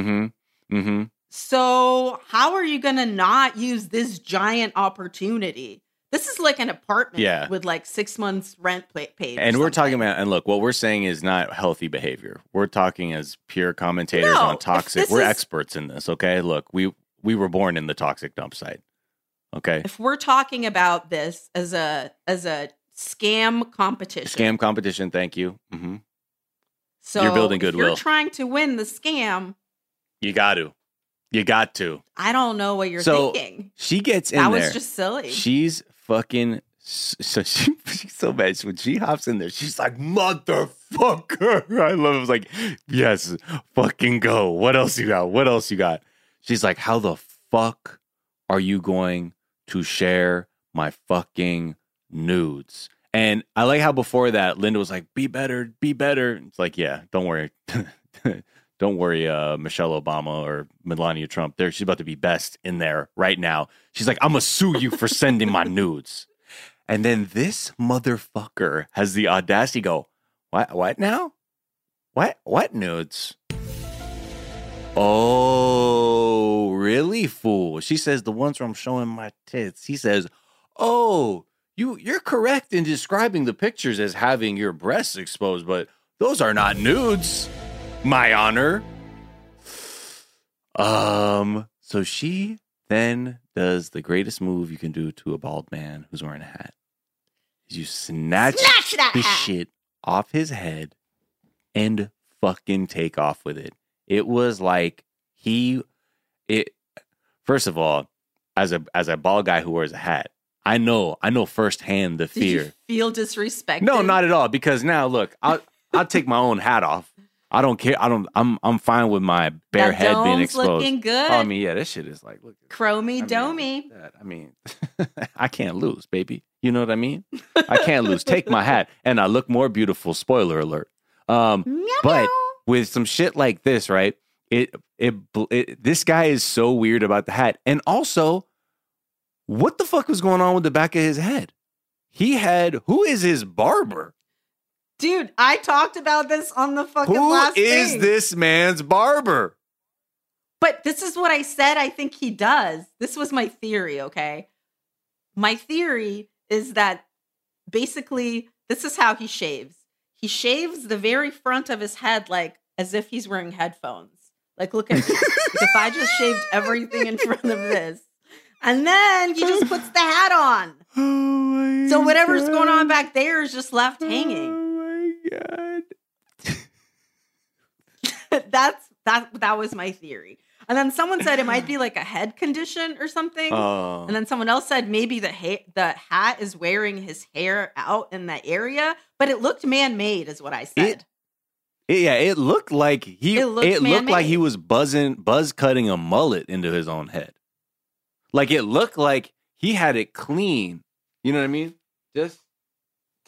Mm-hmm.
So how are you gonna not use this giant opportunity? This is like an apartment
Yeah.
with like six months rent paid.
And we're talking about, and look, what we're saying is not healthy behavior. We're talking as pure commentators
No,
on toxic. We're
is-
experts in this. Okay, look, we we were born in the toxic dump site. Okay,
if we're talking about this as a as a scam competition.
scam competition. Thank you. Mm-hmm.
So
You're building
if
goodwill.
You're trying to win the scam.
You got to, you got to.
I don't know what you're
So,
thinking.
She gets in
That
there.
was just silly.
She's fucking So she, she's so mad. When she hops in there, she's like, motherfucker. I love it. Was like, yes, fucking go. What else you got? What else you got? She's like, how the fuck are you going to share my fucking nudes? And I like how before that, Linda was like, be better, be better. It's like, yeah, don't worry. don't worry, uh, Michelle Obama or Melania Trump. There, she's about to be best in there right now. She's like, I'm gonna sue you for sending my nudes. And then this motherfucker has the audacity to go, what what now? What what nudes? Oh, really, fool? She says the ones where I'm showing my tits. He says, Oh, you you're correct in describing the pictures as having your breasts exposed, but those are not nudes, my honor. Um, so she then does the greatest move you can do to a bald man who's wearing a hat. You snatch,
Snatch that
the
hat.
shit off his head and fucking take off with it. It was like he it first of all, as a as a bald guy who wears a hat, I know I know firsthand the
Did
fear.
you feel disrespected?
No, not at all. Because now look, I'll I'll take my own hat off. I don't care. I don't. I'm I'm fine with my bare
That
head being exposed.
looking good.
Oh, I mean, yeah, this shit is like look.
Chromy
I
domey.
mean, I mean, I can't lose, baby. You know what I mean? I can't lose. Take my hat, and I look more beautiful. Spoiler alert. Um,
Meow,
but
meow.
with some shit like this, right? It, it it this guy is so weird about the hat, and also, what the fuck was going on with the back of his head? He had who is his barber?
Dude, I talked about this on the fucking
Who
last
is
thing.
this man's barber?
But this is what I said I think he does. This was my theory, okay? My theory is that basically this is how he shaves. He shaves the very front of his head like as if he's wearing headphones. Like look at me. if I just shaved everything in front of this. And then he just puts the hat on.
Oh
So whatever's going on back there is just left hanging.
My god.
That's that that was my theory. And then someone said it might be like a head condition or something.
Oh.
And then someone else said maybe the ha- the hat is wearing his hair out in that area, but it looked man made, is what I said.
It- yeah, it looked like he
It
it
looked
looked, like
man-made.
he was buzzing buzz cutting a mullet into his own head. Like it looked like he had it clean. You know what I mean? Just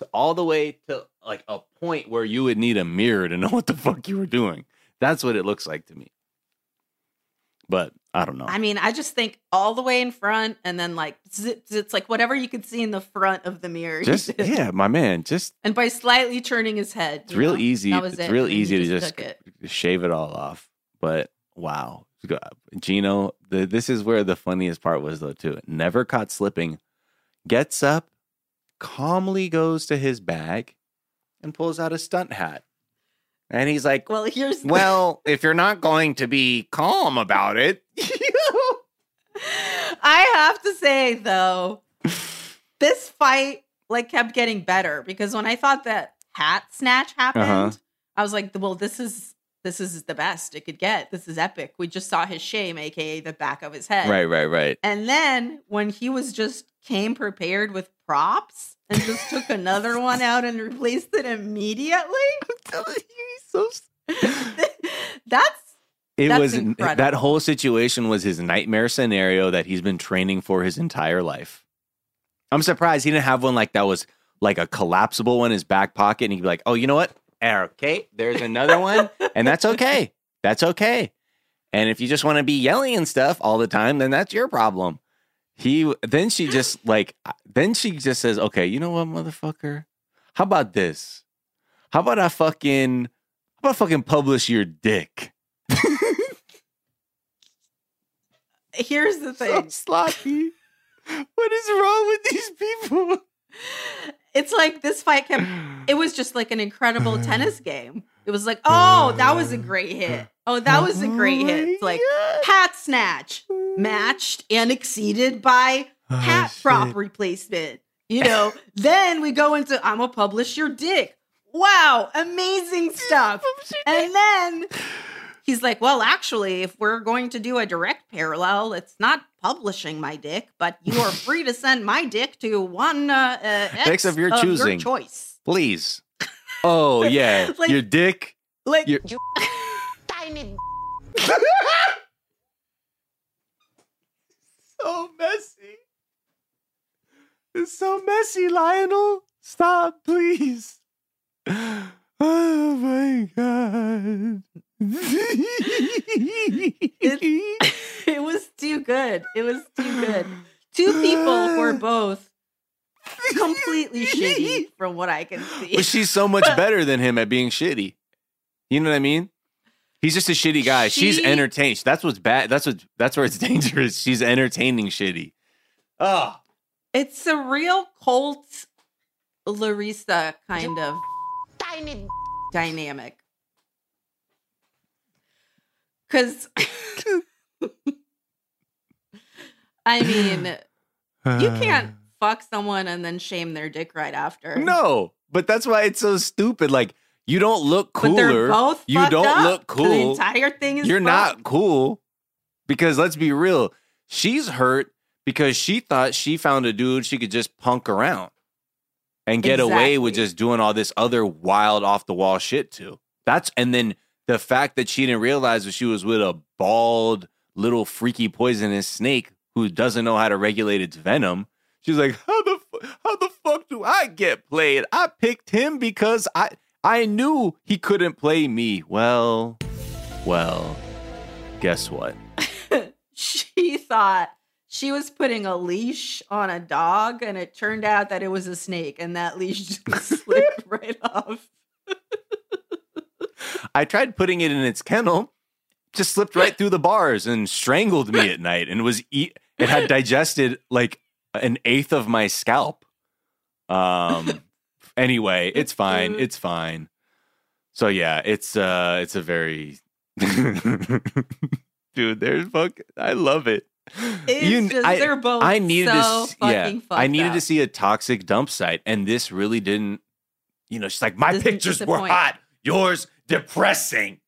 to all the way to like a point where you would need a mirror to know what the fuck you were doing. That's what it looks like to me. But I don't know.
I mean, I just think all the way in front, and then like zip, it's like whatever you could see in the front of the mirror.
just yeah, my man, just
and by slightly turning his head,
it's real
know,
easy.
that was
It's
it,
real
and then he
easy to just
took it.
shave it all off. But wow, Gino, the, this is where the funniest part was though too. Never caught slipping. Gets up, calmly goes to his bag, and pulls out a stunt hat. And he's like,
Well, here's the-
"Well, if you're not going to be calm about it,
I have to say though, this fight like kept getting better because when I thought that hat snatch happened,
Uh-huh.
I was like, well, this is this is the best it could get. This is epic. We just saw his shame, aka the back of his head.
right, right, right."
And then when he was just came prepared with props and just took another one out and replaced it immediately, I'm
telling you, he's so.
that's
It
That's
was
incredible.
that whole situation was his nightmare scenario that he's been training for his entire life. I'm surprised he didn't have one like that was like a collapsible one in his back pocket, and he'd be like, "Oh, you know what? Okay, there's another one, and that's okay. That's okay. And if you just want to be yelling and stuff all the time, then that's your problem." He then she just like then she just says, "Okay, you know what, motherfucker? How about this? How about I fucking how about I fucking publish your dick?"
here's the
so
thing.
sloppy. What is wrong with these people?
It's like this fight kept it was just like an incredible tennis game. It was like, oh, that was a great hit. Oh, that was a great hit. Like hat snatch matched and exceeded by hat prop replacement. You know, then we go into I'm gonna publish your dick. Wow, amazing stuff. And then he's like, well, actually, if we're going to do a direct parallel, it's not publishing my dick, but you are free to send my dick to one uh, uh, X,
X of your choosing.
choice.
Please. Oh yeah,
Like-
your dick.
Like,
You're-
You tiny
so messy. It's so messy, Lionel. Stop, please. Oh my god.
it was too good. It was too good. Two people who are both completely shitty from what I can see.
But she's so much better than him at being shitty. You know what I mean? He's just a shitty guy. She's
She-
entertained. That's what's bad. That's what. That's where it's dangerous. She's entertaining shitty. Oh,
It's a real Colt Larissa kind of
tiny
dynamic. Cause I mean, you can't fuck someone and then shame their dick right after.
No, but that's why it's so stupid. Like you don't look cooler.
both
you don't
up.
look cool.
The entire thing is
You're not cool because let's be real. She's hurt because she thought she found a dude she could just punk around and get away with just doing all this other wild off the wall shit too. That's and then the fact that she didn't realize that she was with a bald little freaky poisonous snake who doesn't know how to regulate its venom. She's like, how the how the fuck do I get played? I picked him because I I knew he couldn't play me. Well, well, guess what?
she thought she was putting a leash on a dog, and it turned out that it was a snake, and that leash just slipped right off.
I tried putting it in its kennel, just slipped right through the bars and strangled me at night, and was eat. It had digested like an eighth of my scalp. Um. Anyway, it's fine. It's fine. So yeah, it's uh, it's a very dude. There's fuck. I love it.
It's just-
I,
they're both
I needed
so
to, yeah, I needed
up.
to see a toxic dump site, and this really didn't. You know, she's like, my
Doesn't
pictures were hot, yours depressing.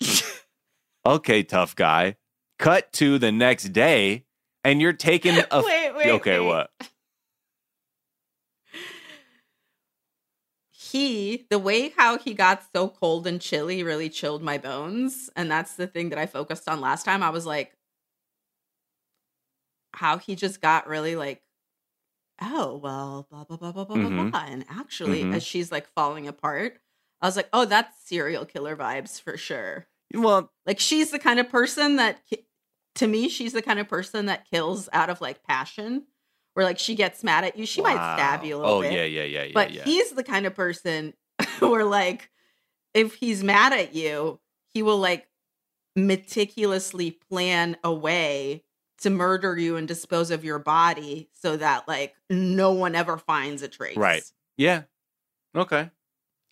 okay, tough guy. Cut to the next day, and you're taking a.
Wait, wait,
okay,
wait.
what?
He the way how he got so cold and chilly really chilled my bones and that's the thing that i focused on last time i was like how he just got really like oh well blah blah blah blah blah blah
Mhm.
blah and actually
Mhm.
as she's like falling apart i was like oh that's serial killer vibes for sure
Well,
like she's the kind of person that to me she's the kind of person that kills out of like passion where like she gets mad at you she might stab you a little
Oh
bit
yeah, yeah, yeah, yeah.
but
yeah.
he's the kind of person where like if he's mad at you he will like meticulously plan a way to murder you and dispose of your body so that like no one ever finds a trace
Right. Yeah. Okay.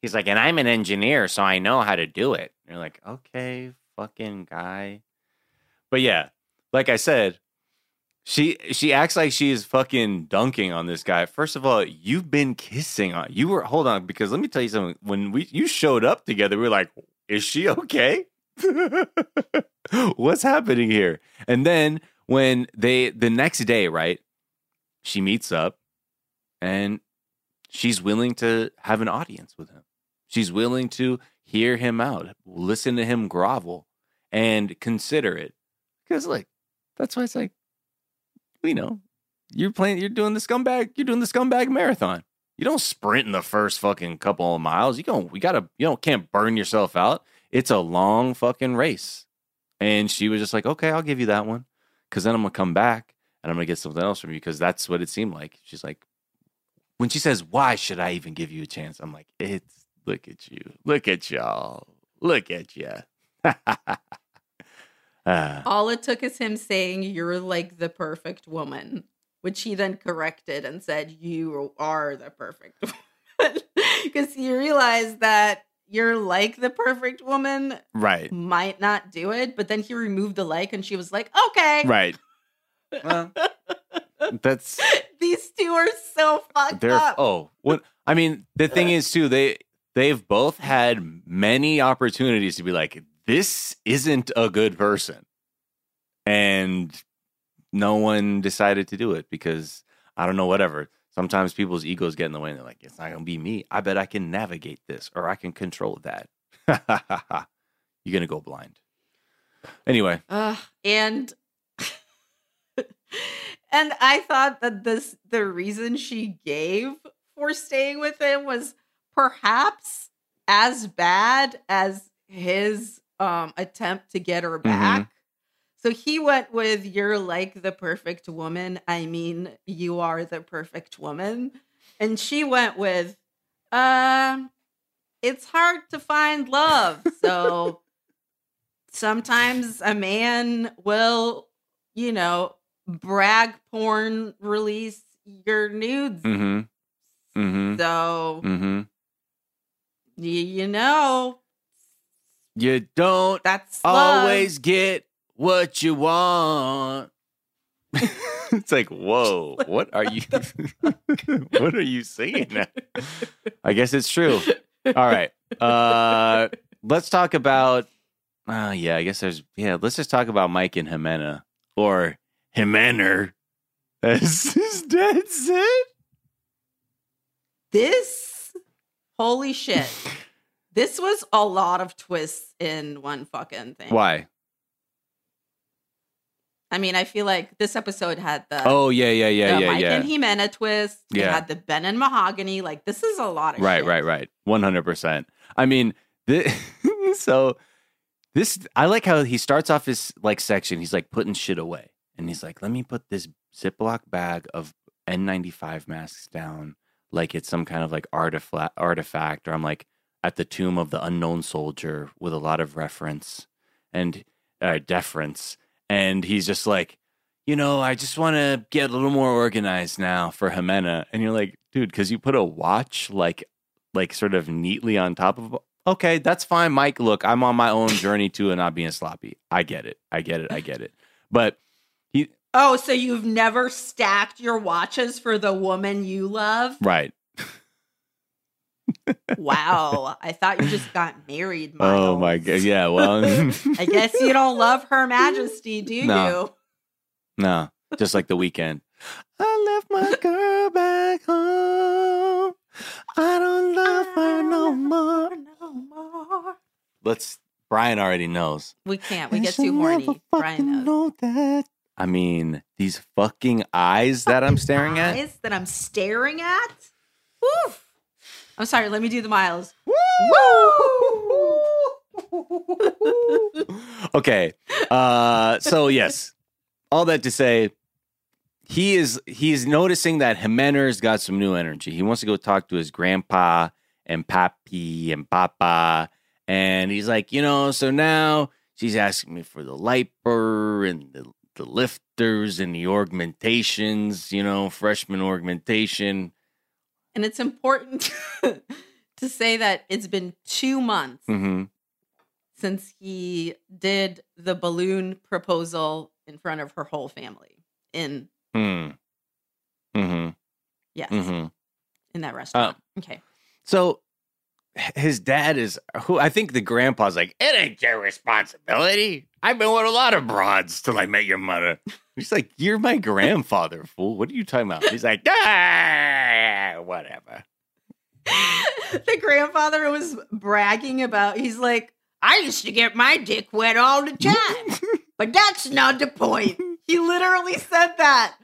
He's like, and I'm an engineer, so I know how to do it. And you're like, okay, fucking guy. But yeah, like I said, she she acts like she is fucking dunking on this guy. First of all, you've been kissing on. You were hold on because let me tell you something. When we you showed up together, we were like, is she okay? What's happening here? And then when they the next day, right? She meets up and she's willing to have an audience with him. She's willing to hear him out, listen to him grovel, and consider it. Because, like, that's why it's like, you know, you're playing, you're doing the scumbag, you're doing the scumbag marathon. You don't sprint in the first fucking couple of miles. You don't, we gotta, you don't, can't burn yourself out. It's a long fucking race. And she was just like, okay, I'll give you that one. Cause then I'm gonna come back and I'm gonna get something else from you. Cause that's what it seemed like. She's like, when she says, "Why should I even give you a chance?" I'm like, "It's look at you, look at y'all, look at you." uh,
all it took is him saying you're like the perfect woman which he then corrected and said you are the perfect woman because he realized that you're like the perfect woman
right,
might not do it but then he removed the like and she was like okay
right. Well, that's
these two are so fucked
they're
up
oh, what I mean. The thing is too, they they've both had many opportunities to be like, this isn't a good person. And no one decided to do it because I don't know, whatever. Sometimes people's egos get in the way and they're like, it's not going to be me. I bet I can navigate this or I can control that. You're going to go blind. Anyway,
Uh, and and I thought that this the reason she gave for staying with him was perhaps as bad as his um attempt to get her back. So he went with you're like the perfect woman. I mean, you are the perfect woman. And she went with um it's hard to find love. So sometimes a man will, you know, brag porn release your nudes.
mm hmm. Mm hmm.
So,
Mm hmm.
y- you know,
You don't
that's love.
always get what you want. it's like, whoa, what are you what are you saying? Now? I guess it's true. All right. Uh let's talk about uh yeah, I guess there's yeah, let's just talk about Mike and Ximena. Or Jimener. As his dad said.
This, holy shit. This was a lot of twists in one fucking thing.
Why?
I mean, I feel like this episode had the
Oh yeah, yeah, yeah, yeah,
Mike
yeah.
and Ximena twist. It
Yeah.
had the Ben and Mahogany. Like this is a lot of
right
shit.
right right 100% i mean thi- so this i like how he starts off his like section he's like putting shit away and he's like let me put this ziploc bag of n95 masks down like it's some kind of like artifact artifact or i'm like at the tomb of the unknown soldier with a lot of reference and uh, deference and he's just like you know, I just want to get a little more organized now for Ximena. And you're like, dude, because you put a watch like, like sort of neatly on top of. Okay, that's fine, Mike. Look, I'm on my own journey too, and not being sloppy. I get it. I get it. I get it. But he.
Oh, so you've never stacked your watches for the woman you love?
right.
Wow. I thought you just got married,
Oh my god. Yeah. Well,
I guess you don't love Her Majesty, do
No.
you?
no, just like The Weeknd. I left my girl back home. I don't love her no more.
No more.
Let's. Brian already knows.
We can't. We
And
get too horny. Brian knows.
know. I mean, these fucking eyes that I'm staring at.
Eyes that I'm staring at. Woof. I'm sorry. Let me do the miles.
okay. Uh so yes. All that to say he is he's noticing that Jimener's got some new energy. He wants to go talk to his grandpa and papi and papa and he's like, "You know, so now she's asking me for the liper and the the lifters and the augmentations, you know, freshman augmentation.
And it's important to say that it's been two months
hmm
since he did the balloon proposal in front of her whole family in
Hmm. hmm
yes
hmm
in that restaurant.
Uh,
okay.
So his dad is who I think the grandpa's like, it ain't your responsibility. I've been with a lot of broads till I met your mother. He's like, You're my grandfather, fool. What are you talking about? He's like, ah, whatever.
the grandfather was bragging about he's like i used to get my dick wet all the time but that's not the point he literally said that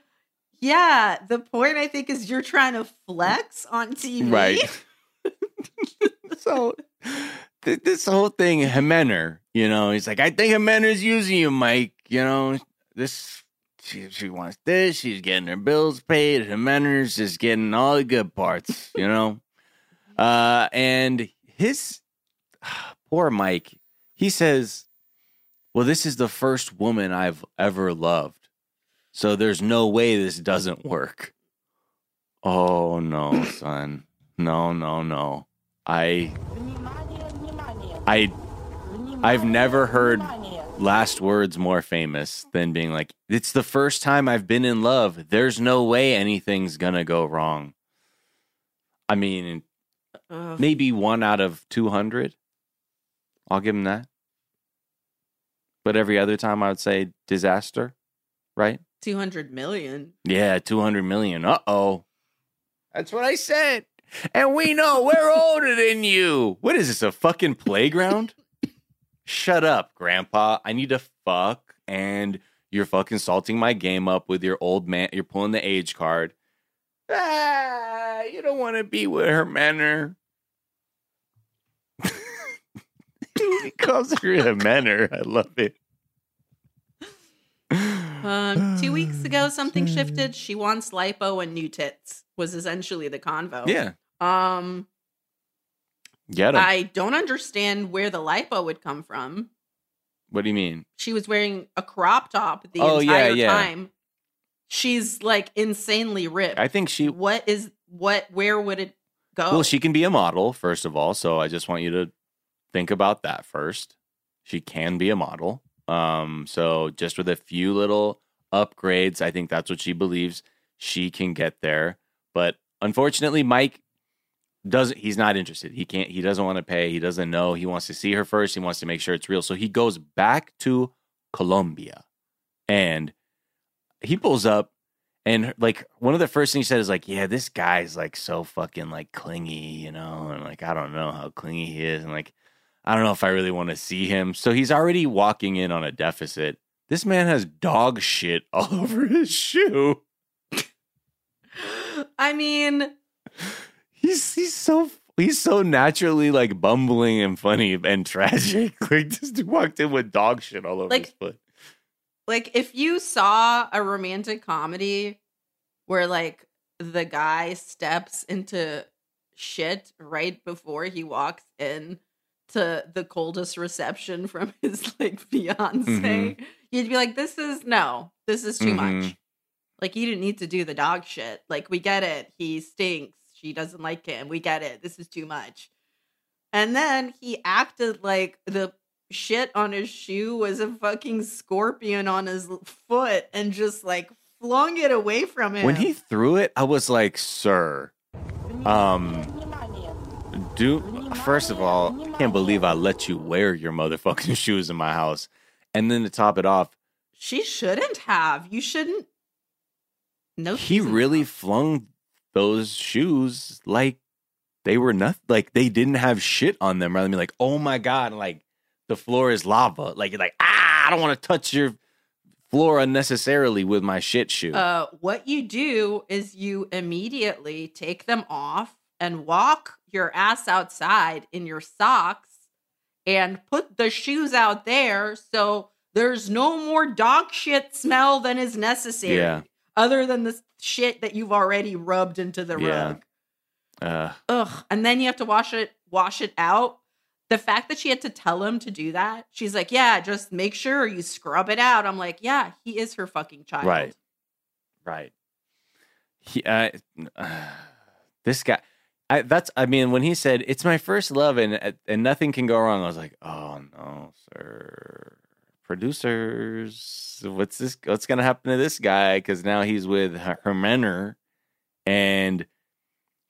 yeah the point i think is you're trying to flex on tv
Right. so th- this whole thing, Jimenez, you know, he's like, I think Jimenez using you, Mike. You know, this she she wants this, she's getting her bills paid. Jimenez is getting all the good parts, you know. Uh and his poor Mike, he says, Well, this is the first woman I've ever loved. So there's no way this doesn't work. Oh no, son. No, no, no. I I I've never heard last words more famous than being like, it's the first time I've been in love. There's no way anything's gonna go wrong. I mean,
Ugh.
maybe one out of 200. I'll give him that. but every other time I would say disaster, right?
200 million.
Yeah, 200 million. Uh oh. That's what I said. And we know we're older than you. What is this, a fucking playground? Shut up, Grandpa. I need to fuck. And you're fucking salting my game up with your old man. You're pulling the age card. Ah, you don't want to be with her, manner. he calls her a manner. I love it.
Um, two weeks ago, something shifted. She wants lipo and new tits. Was essentially the convo.
Yeah.
Um,
Get him.
I don't understand where the lipo would come from.
what do you mean?
She was wearing a crop top the
Oh, yeah,
entire
yeah.
time. She's like insanely ripped.
I think she
what is what? Where would it go?
Well, she can be a model, first of all. So I just want you to think about that first. She can be a model. Um, so just with a few little upgrades, I think that's what she believes she can get there. But unfortunately, Mike doesn't he's not interested. He can't he doesn't want to pay. He doesn't know. He wants to see her first. He wants to make sure it's real. So he goes back to Colombia and he pulls up and like one of the first things he said is like, yeah, this guy's like so fucking like clingy, you know, and like I don't know how clingy he is, and like I don't know if I really want to see him. So he's already walking in on a deficit. This man has dog shit all over his shoe.
I mean,
He's he's so he's so naturally like bumbling and funny and tragic. Like just walked in with dog shit all over
Like,
his foot.
like if you saw a romantic comedy where like the guy steps into shit right before he walks in to the coldest reception from his like fiance
Mhm.
you'd be like this is no this is too much
Mhm.
like you didn't need to do the dog shit like we get it he stinks she doesn't like him we get it this is too much and then he acted like the shit on his shoe was a fucking scorpion on his foot and just like flung it away from him.
When he threw it, I was like, "Sir, um, do first of all, I can't believe I let you wear your motherfucking shoes in my house." And then to top it off,
she shouldn't have. You shouldn't. No,
he really flung those shoes like they were nothing. Like they didn't have shit on them. Rather than be like, "Oh my god!" Like the floor is lava. Like you're like, ah, I don't want to touch your floor unnecessarily with my shit shoe.
Uh, what you do is you immediately take them off and walk your ass outside in your socks and put the shoes out there so there's no more dog shit smell than is necessary.
Yeah.
Other than the shit that you've already rubbed into the
Yeah.
rug.
uh,
Ugh. And then you have to wash it, wash it out. The fact that she had to tell him to do that, she's like, Yeah, just make sure you scrub it out. I'm like, Yeah, he is her fucking child.
Right. Right. He, uh, this guy. I, that's. I mean, when he said it's my first love and and nothing can go wrong, I was like, oh no, sir. Producers, what's this? What's gonna happen to this guy? Because now he's with Her- Hermenner, and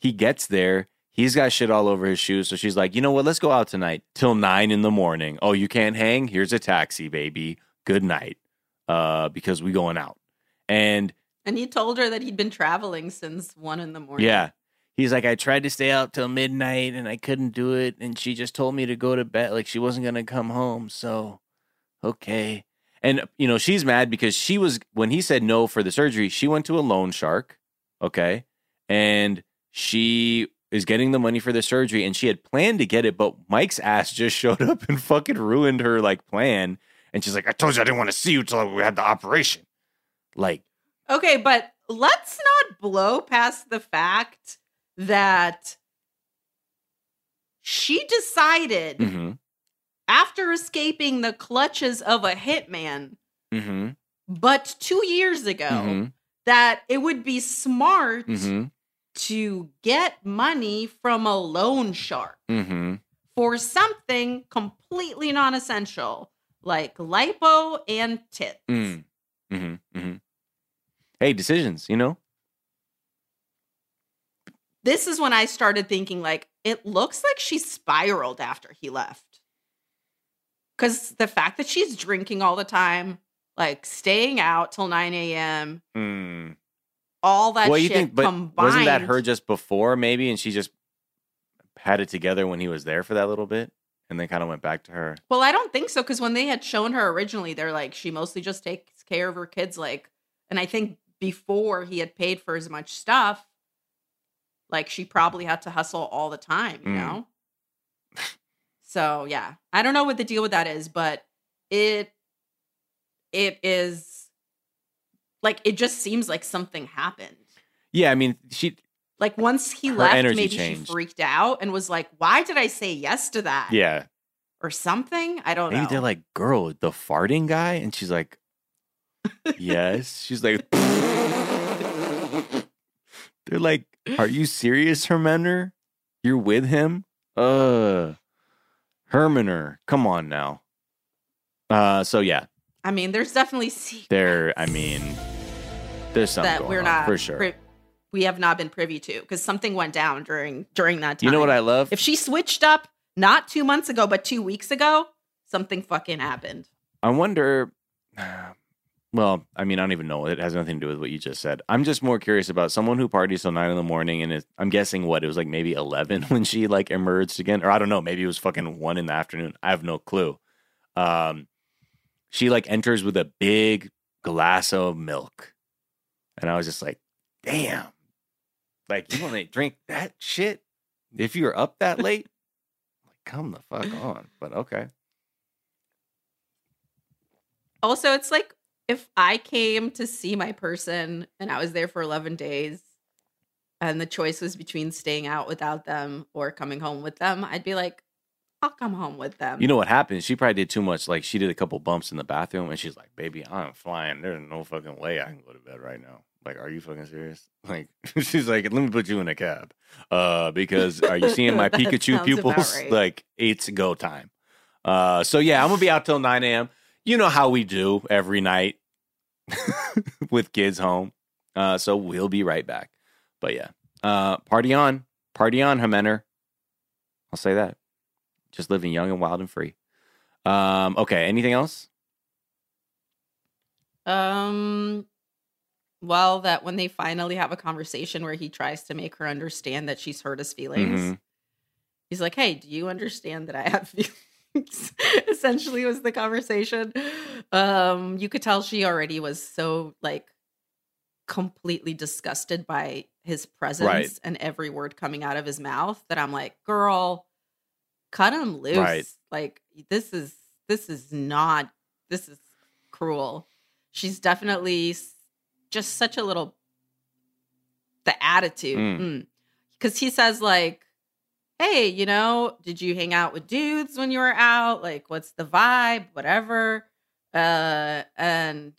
he gets there. He's got shit all over his shoes. So she's like, you know what? Let's go out tonight till nine in the morning. Oh, you can't hang? Here's a taxi, baby. Good night. Uh, because we going out. And
And he told her that he'd been traveling since one in the morning.
yeah, he's like, I tried to stay out till midnight and I couldn't do it. And she just told me to go to bed. Like she wasn't going to come home. So, okay. And, you know, she's mad because she was, when he said no for the surgery, she went to a loan shark. Okay. And she is getting the money for the surgery and she had planned to get it, but Mike's ass just showed up and fucking ruined her like plan. And she's like, I told you I didn't want to see you till we had the operation. Like,
Okay, but let's not blow past the fact that she decided
mm
after escaping the clutches of a hitman,
hmm, mm hmm,
but two years ago,
mm
that it would be smart
hmm, mm hmm.
to get money from a loan shark
Mm-hmm.
for something completely non essential like lipo and tits.
Mm. Mm-hmm. Mm-hmm. Hey, decisions, you know?
This is when I started thinking, like, it looks like she spiraled after he left. Because the fact that she's drinking all the time, like staying out till 9 a.m.,
Hmm.
all that
well, you
shit
think, but
combined.
wasn't that her just before maybe, and she just had it together when he was there for that little bit, and then kind of went back to her.
Well, I don't think so because when they had shown her originally, they're like she mostly just takes care of her kids. Like, and I think before he had paid for as much stuff, like she probably had to hustle all the time, you
Mm.
know. so yeah, I don't know what the deal with that is, but it it is like it just seems like something happened.
Yeah, I mean, she.
Like once he left, maybe
changed.
she freaked out and was like, "Why did I say yes to that?"
Yeah,
or something. I don't
maybe
know.
Maybe they're like, "Girl, the farting guy," and she's like, "Yes." She's like, "They're like, are you serious, Hermander? You're with him? Uh, Hermaner, come on now." Uh, so yeah,
I mean, there's definitely secrets
there. I mean, there's something
that we're not
for sure.
pri- we have not been privy to because something went down during during that time.
you know what I love?
If she switched up not two months ago, but two weeks ago, something fucking happened.
I wonder. Well, I mean, I don't even know. It has nothing to do with what you just said. I'm just more curious about someone who parties till nine in the morning, and it, I'm guessing what it was like maybe eleven when she like emerged again, or I don't know. Maybe it was fucking one in the afternoon. I have no clue. Um, she like enters with a big glass of milk, and I was just like, damn, like you want to drink that shit if you're up that late? Like, come the fuck on. But okay.
Also, it's like if I came to see my person and I was there for 11 days and the choice was between staying out without them or coming home with them, I'd be like, I'll come home with them.
You know what happened? She probably did too much. Like she did a couple bumps in the bathroom, and she's like, "Baby, I'm flying. There's no fucking way I can go to bed right now. Like, are you fucking serious? Like, she's like, let me put you in a cab, uh, because are you seeing my Pikachu pupils?
right.
Like, it's go time. Uh, so yeah, I'm gonna be out till 9 a.m. You know how we do every night with kids home. Uh, so we'll be right back. But yeah, uh, party on, party on, Hemener. I'll say that. Just living young and wild and free. Um, okay, anything else?
Um, well, that when they finally have a conversation where he tries to make her understand that she's hurt his feelings,
Mhm.
he's like, "Hey, do you understand that I have feelings?" Essentially, was the conversation. Um, you could tell she already was so like completely disgusted by his presence
Right.
and every word coming out of his mouth that I'm like, "Girl, cut him loose!"
Right.
Like this is this is not this is cruel. She's definitely just such a little the attitude.
Mm.
Because he says like, "Hey, you know, did you hang out with dudes when you were out? Like, what's the vibe? Whatever." Uh, and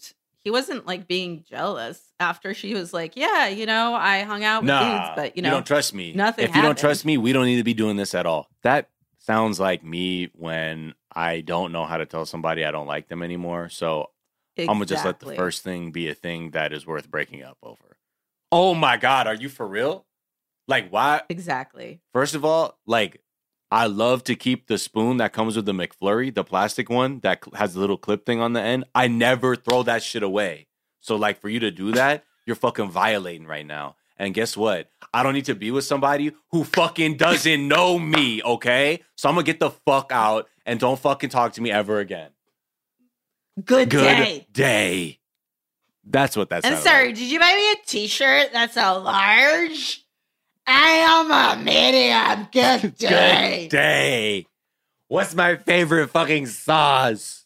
he wasn't like being jealous after she was like, "Yeah, you know, I hung out with dudes, but you know, you
don't trust me.
nothing
If you don't trust me, we don't need to be doing this at all. That sounds like me when I don't know how to tell somebody I don't like them anymore. So I'm gonna just let the first thing be a thing that is worth breaking up over. Oh my god, are you for real? Like why?
exactly."
First of all, like I love to keep the spoon that comes with the McFlurry, the plastic one that has a little clip thing on the end. I never throw that shit away. So like for you to do that, you're fucking violating right now. And guess what? I don't need to be with somebody who fucking doesn't know me, okay? So I'm gonna get the fuck out and don't fucking talk to me ever again.
Good,
Good
day.
day. That's what that's.
And sorry, did you buy me a T-shirt that's a large? I am a medium. Good day.
Good day. What's my favorite fucking sauce?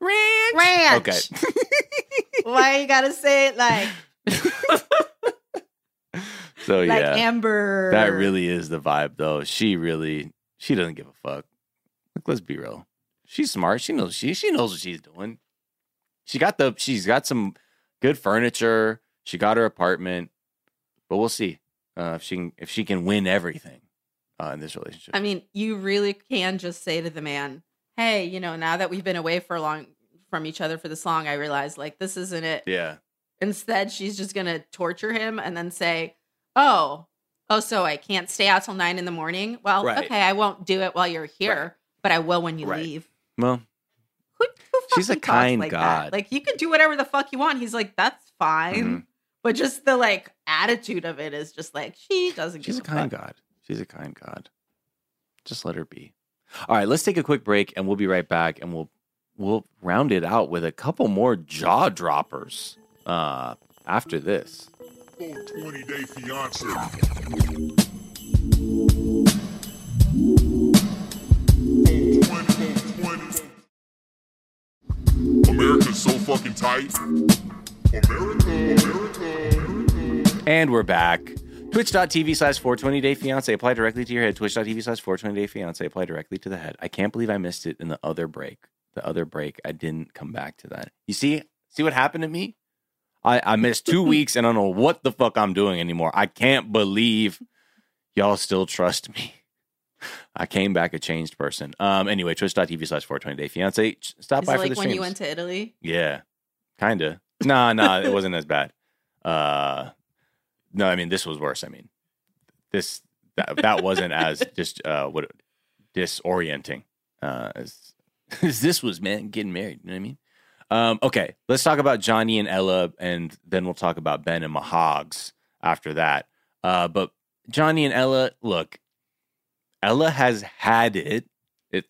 Ranch.
Ranch.
Okay.
Why you gotta say it like
So
like
yeah,
Amber?
that really is the vibe, though. She really, she doesn't give a fuck. Like, let's be real. She's smart. She knows she she knows what she's doing. She got the she's got some good furniture. She got her apartment, but we'll see uh, if she can if she can win everything uh, in this relationship.
I mean, you really can just say to the man, "Hey, you know, now that we've been away for long from each other for this long, I realize like this isn't it."
yeah,
Instead, she's just gonna torture him and then say, "Oh, oh, so I can't stay out till nine in the morning. Well,
Right.
okay, I won't do it while you're here." but I will when you
Right.
leave.
Well,
Who, who
She's a kind
like
God.
That? Like you can do whatever the fuck you want. He's like, that's fine.
Mhm.
But just the like attitude of it is just like she doesn't
she's a
give
kind
fuck.
God. She's a kind God. Just let her be. All right, let's take a quick break and we'll be right back and we'll we'll round it out with a couple more jaw droppers uh after this.
20 day fiance. America's so fucking tight. America, America.
And we're back. Twitch.tv slash 420 day fiance. Apply directly to your head. Twitch.tv slash 420 day fiance. Apply directly to the head. I can't believe I missed it in the other break. The other break, I didn't come back to that. You see, see what happened to me? I, I missed two weeks and I don't know what the fuck I'm doing anymore. I can't believe y'all still trust me. I came back a changed person. Um. Anyway, twitch.tv slash 420 day fiance. Stop
Is
by
it
for
like
the
when
streams.
you went to Italy?
Yeah, kind of. Nah, nah, it wasn't as bad. Uh, no, I mean this was worse. I mean, this that that wasn't as just uh what disorienting uh as, as this was. Man, getting married. You know what I mean? Um, okay, let's talk about Johnny and Ella, and then we'll talk about Ben and Mahogs after that. Uh, but Johnny and Ella, look, Ella has had it. It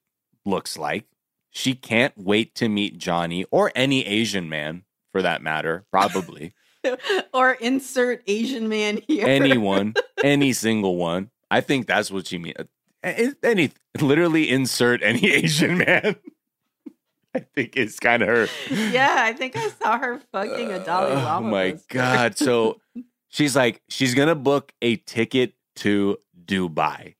looks like she can't wait to meet Johnny or any Asian man for that matter, probably
or insert Asian man here.
anyone, any single one. I think that's what she means. Any, literally insert any Asian man. I think it's kind of her.
yeah, I think I saw her fucking a Dalai
Oh my god! So she's like, she's gonna book a ticket to Dubai,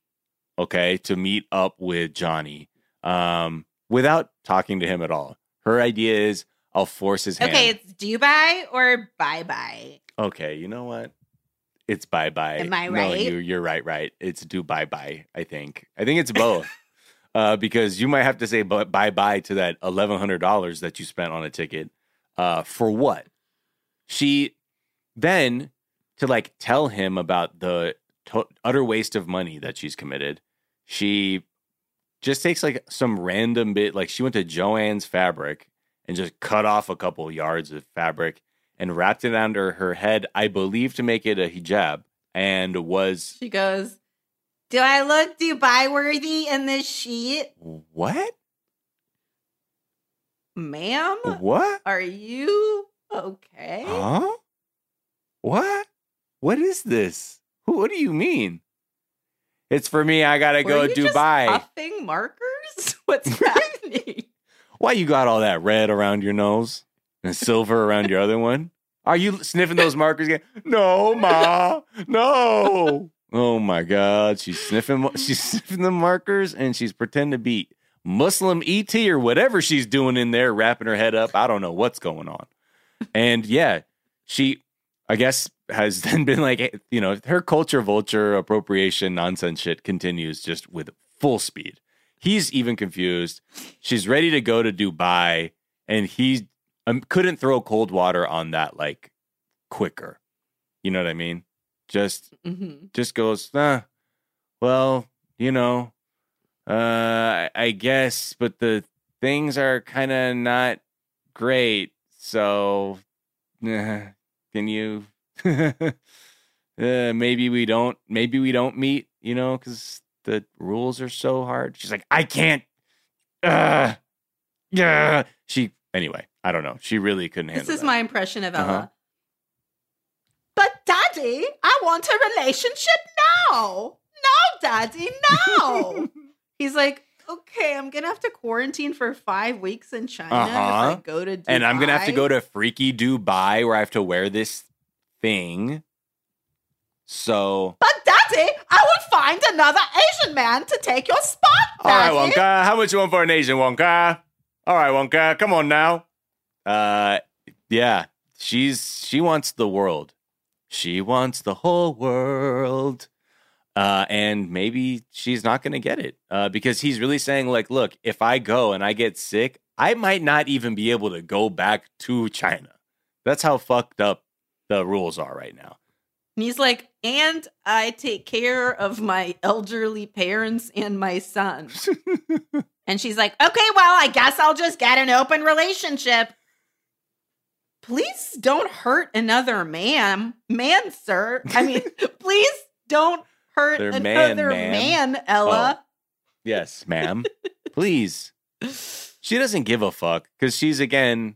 okay, to meet up with Johnny, um, without talking to him at all. Her idea is, I'll force his hand.
Okay, it's do Dubai or bye bye.
Okay, you know what? It's bye bye.
Am I right?
No, you, you're right. Right. It's do bye bye. I think. I think it's both. uh, because you might have to say bye bye to that eleven hundred dollars that you spent on a ticket. Uh, for what? She then to like tell him about the to- utter waste of money that she's committed. She just takes like some random bit. Like she went to Joanne's Fabric and just cut off a couple yards of fabric and wrapped it under her head, I believe to make it a hijab, and was
She goes, Do I look Dubai worthy in this sheet?
what?
Ma'am?
What?
Are you okay?
Huh? What? What is this? Who, what do you mean? It's for me. I gotta
Were
go
just
Dubai.
puffing markers? What's happening?
Why you got all that red around your nose and silver around your other one? Are you sniffing those markers again? No, ma. No. Oh my God. She's sniffing she's sniffing the markers and she's pretending to be Muslim ET or whatever she's doing in there, wrapping her head up. I don't know what's going on. And yeah, she I guess has then been like, you know, her culture vulture appropriation nonsense shit continues just with full speed. He's even confused. She's ready to go to Dubai, and he um, couldn't throw cold water on that like quicker. You know what I mean? Just
Mhm.
just goes, ah, well, you know, uh, I- I guess, but the things are kind of not great. So, uh, can you? uh, maybe we don't. Maybe we don't meet. You know, because the rules are so hard. She's like, I can't. Uh, yeah. She anyway. I don't know. She really couldn't handle.
This is
that.
my impression of Ella.
Uh-huh.
But daddy, I want a relationship now. No, daddy, no. He's like, okay, I'm gonna have to quarantine for five weeks in China if I
Uh-huh.
go to Dubai.
and I'm gonna have to go to freaky Dubai where I have to wear this thing. So,
But daddy, I will find another Asian man to take your spot.
all right,
Daddy.
Wonka, how much you want for an Asian Wonka? All right, Wonka, come on now. Uh, yeah, she's she wants the world. She wants the whole world. Uh, and maybe she's not going to get it uh, because he's really saying, like, look, if I go and I get sick, I might not even be able to go back to China. That's how fucked up the rules are right now.
And he's like, and I take care of my elderly parents and my son. and she's like, okay, well, I guess I'll just get an open relationship. Please don't hurt another man, man, sir. I mean, please don't hurt
Their man,
another
ma'am.
man, oh, Ella.
Yes, ma'am. Please. She doesn't give a fuck because she's again.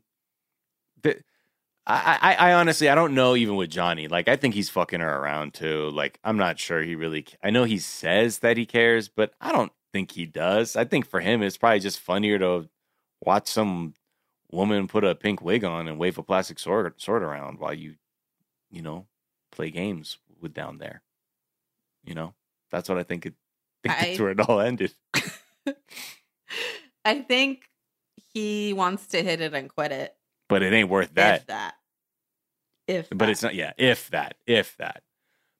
I, I, I honestly, I don't know. Even with Johnny, like, I think he's fucking her around too. Like, I'm not sure he really. I know he says that he cares, but I don't think he does. I think for him, it's probably just funnier to watch some woman put a pink wig on and wave a plastic sword sword around while you, you know, play games with down there. You know, that's what I think. It, think
I-
that's where it all ended.
I think he wants to hit it and quit it.
But it ain't worth that.
That. If
but
that.
it's not yeah if that if that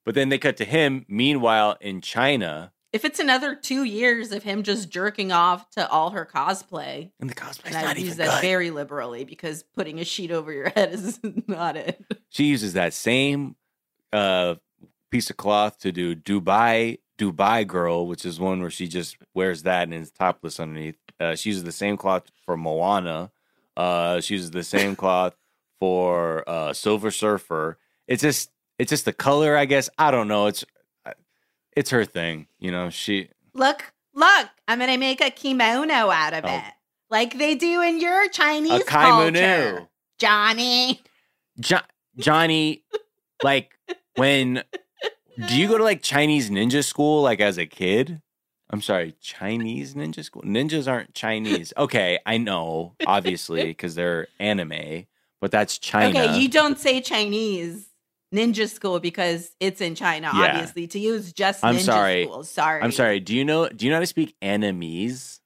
but then they cut to him meanwhile in china
if it's another two years of him just jerking off to all her cosplay,
and the cosplay's
and I
not
use that
good.
very liberally because putting a sheet over your head is not it.
she uses that same uh piece of cloth to do dubai dubai girl which is one where she just wears that and is topless underneath uh, she uses the same cloth for moana uh she uses the same cloth for uh silver surfer it's just it's just the color i guess i don't know it's it's her thing you know she
Look, look, I'm gonna make a kimono out of
Oh.
it, like they do in your Chinese
a kimono
culture, Johnny.
Jo- Johnny, like when do you go to like Chinese ninja school like as a kid? I'm sorry, Chinese ninja school. Ninjas aren't Chinese. Okay, I know, obviously, because they're anime, but that's China.
Okay, you don't say Chinese ninja school because it's in China,
Yeah.
obviously. To use just
I'm
ninja
sorry.
school. Sorry.
I'm sorry. Do you know? Do you know how to speak Animese?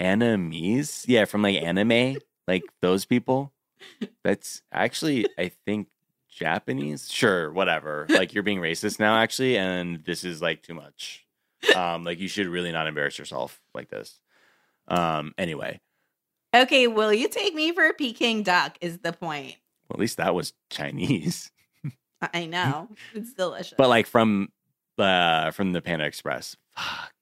Animese? Yeah, from like anime, like those people. That's actually, I think, Japanese. Sure, whatever. Like you're being racist now, actually, and this is like too much. Um, like you should really not embarrass yourself like this. Um, anyway,
Okay, will you take me for a Peking duck? Is the point.
well, at least that was Chinese,
I know. It's delicious.
but like from uh from the Panda Express. Fuck.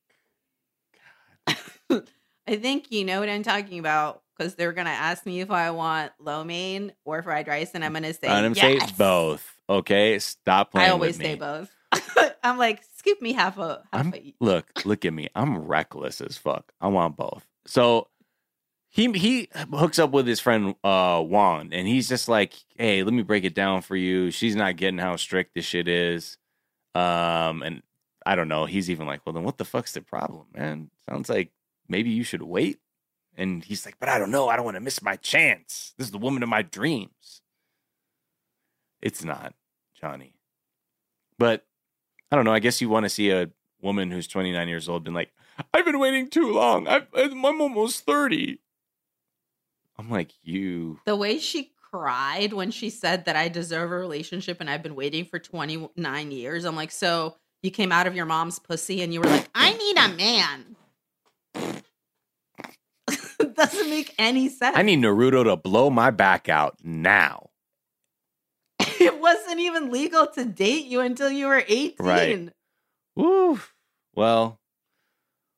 God.
I think you know what I'm talking about because they're gonna ask me if I want lo mein or fried rice, and I'm gonna say
I'm
yes.
say both. Okay, stop playing.
I always say both. I'm like, scoop me half a half
I'm,
a
look, look at me. I'm reckless as fuck. I want both. So he he hooks up with his friend uh Juan, and he's just like, "Hey, let me break it down for you." She's not getting how strict this shit is, um, and I don't know. He's even like, "Well, then what the fuck's the problem, man? Sounds like maybe you should wait." And he's like, "But I don't know. I don't want to miss my chance. This is the woman of my dreams." It's not Johnny, but I don't know. I guess you want to see a woman who's 29 years old been like, I've been waiting too long. I've, I'm almost 30. I'm like, you.
The way she cried when she said that I deserve a relationship and I've been waiting for 29 years. I'm like, so you came out of your mom's pussy and you were like, I need a man. Doesn't make any sense.
I need Naruto to blow my back out now.
it wasn't even legal to date you until you were 18.
Right. Woo. Well,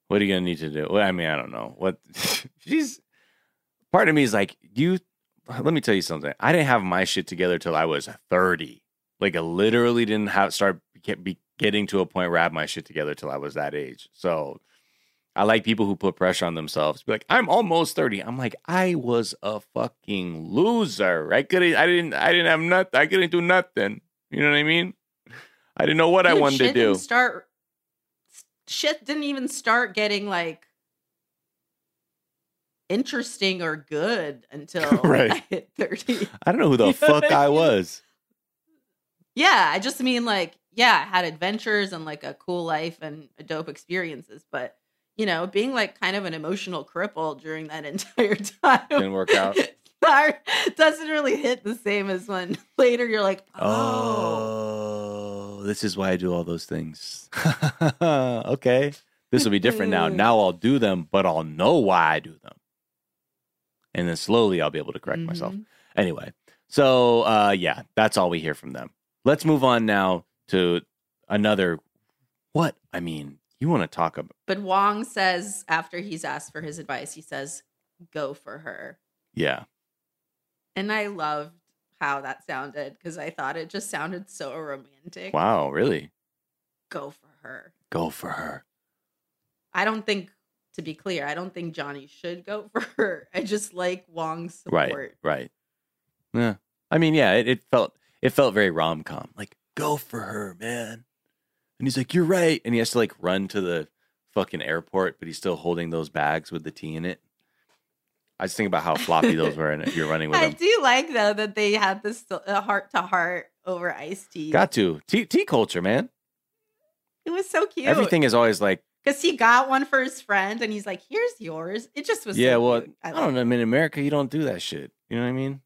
what are you gonna need to do? Well, I mean, I don't know. What she's part of me is like, you let me tell you something. I didn't have my shit together till I was 30. Like I literally didn't have start be getting to a point where I had my shit together till I was that age. So I like people who put pressure on themselves. Be like, I'm almost 30. I'm like, I was a fucking loser. I couldn't I didn't I didn't have nothing. I couldn't do nothing. You know what I mean? I didn't know what I
Dude,
wanted to do.
Start shit didn't even start getting like interesting or good until
Right.
I hit 30.
I don't know who the
You
fuck
I mean?
was.
Yeah, I just mean like, yeah, I had adventures and like a cool life and dope experiences, but you know, being like kind of an emotional cripple during that entire time
Didn't work out.
Doesn't really hit the same as when later you're like, oh,
Oh, this is why I do all those things. okay. This will be different now. Now I'll do them, but I'll know why I do them. And then slowly I'll be able to correct myself.
Mhm.
Anyway, so uh yeah, that's all we hear from them. let's move on now to another. What I mean, you want to talk about?
But Wong says after he's asked for his advice, he says, "Go for her."
Yeah,
And I loved how that sounded because I thought it just sounded so romantic.
wow, really?
Go for her.
Go for her.
I don't think, to be clear, I don't think Johnny should go for her. I just like Wong's
Right,
support.
right. Yeah, I mean, yeah, it, it felt it felt very rom com. Like, go for her, man. And he's like, "You're right," and he has to like run to the fucking airport, but he's still holding those bags with the tea in it. I just think about how floppy those were, and if you're running with
I
them.
I do like though that they had this uh, heart to heart over iced tea.
Got to tea, tea culture, man.
it was so cute.
Everything is always like,
because he got one for his friend and he's like, "Here's yours." It just was.
yeah,
so
well. I,
love
don't know. I mean, in America, you don't do that shit. You know what I mean?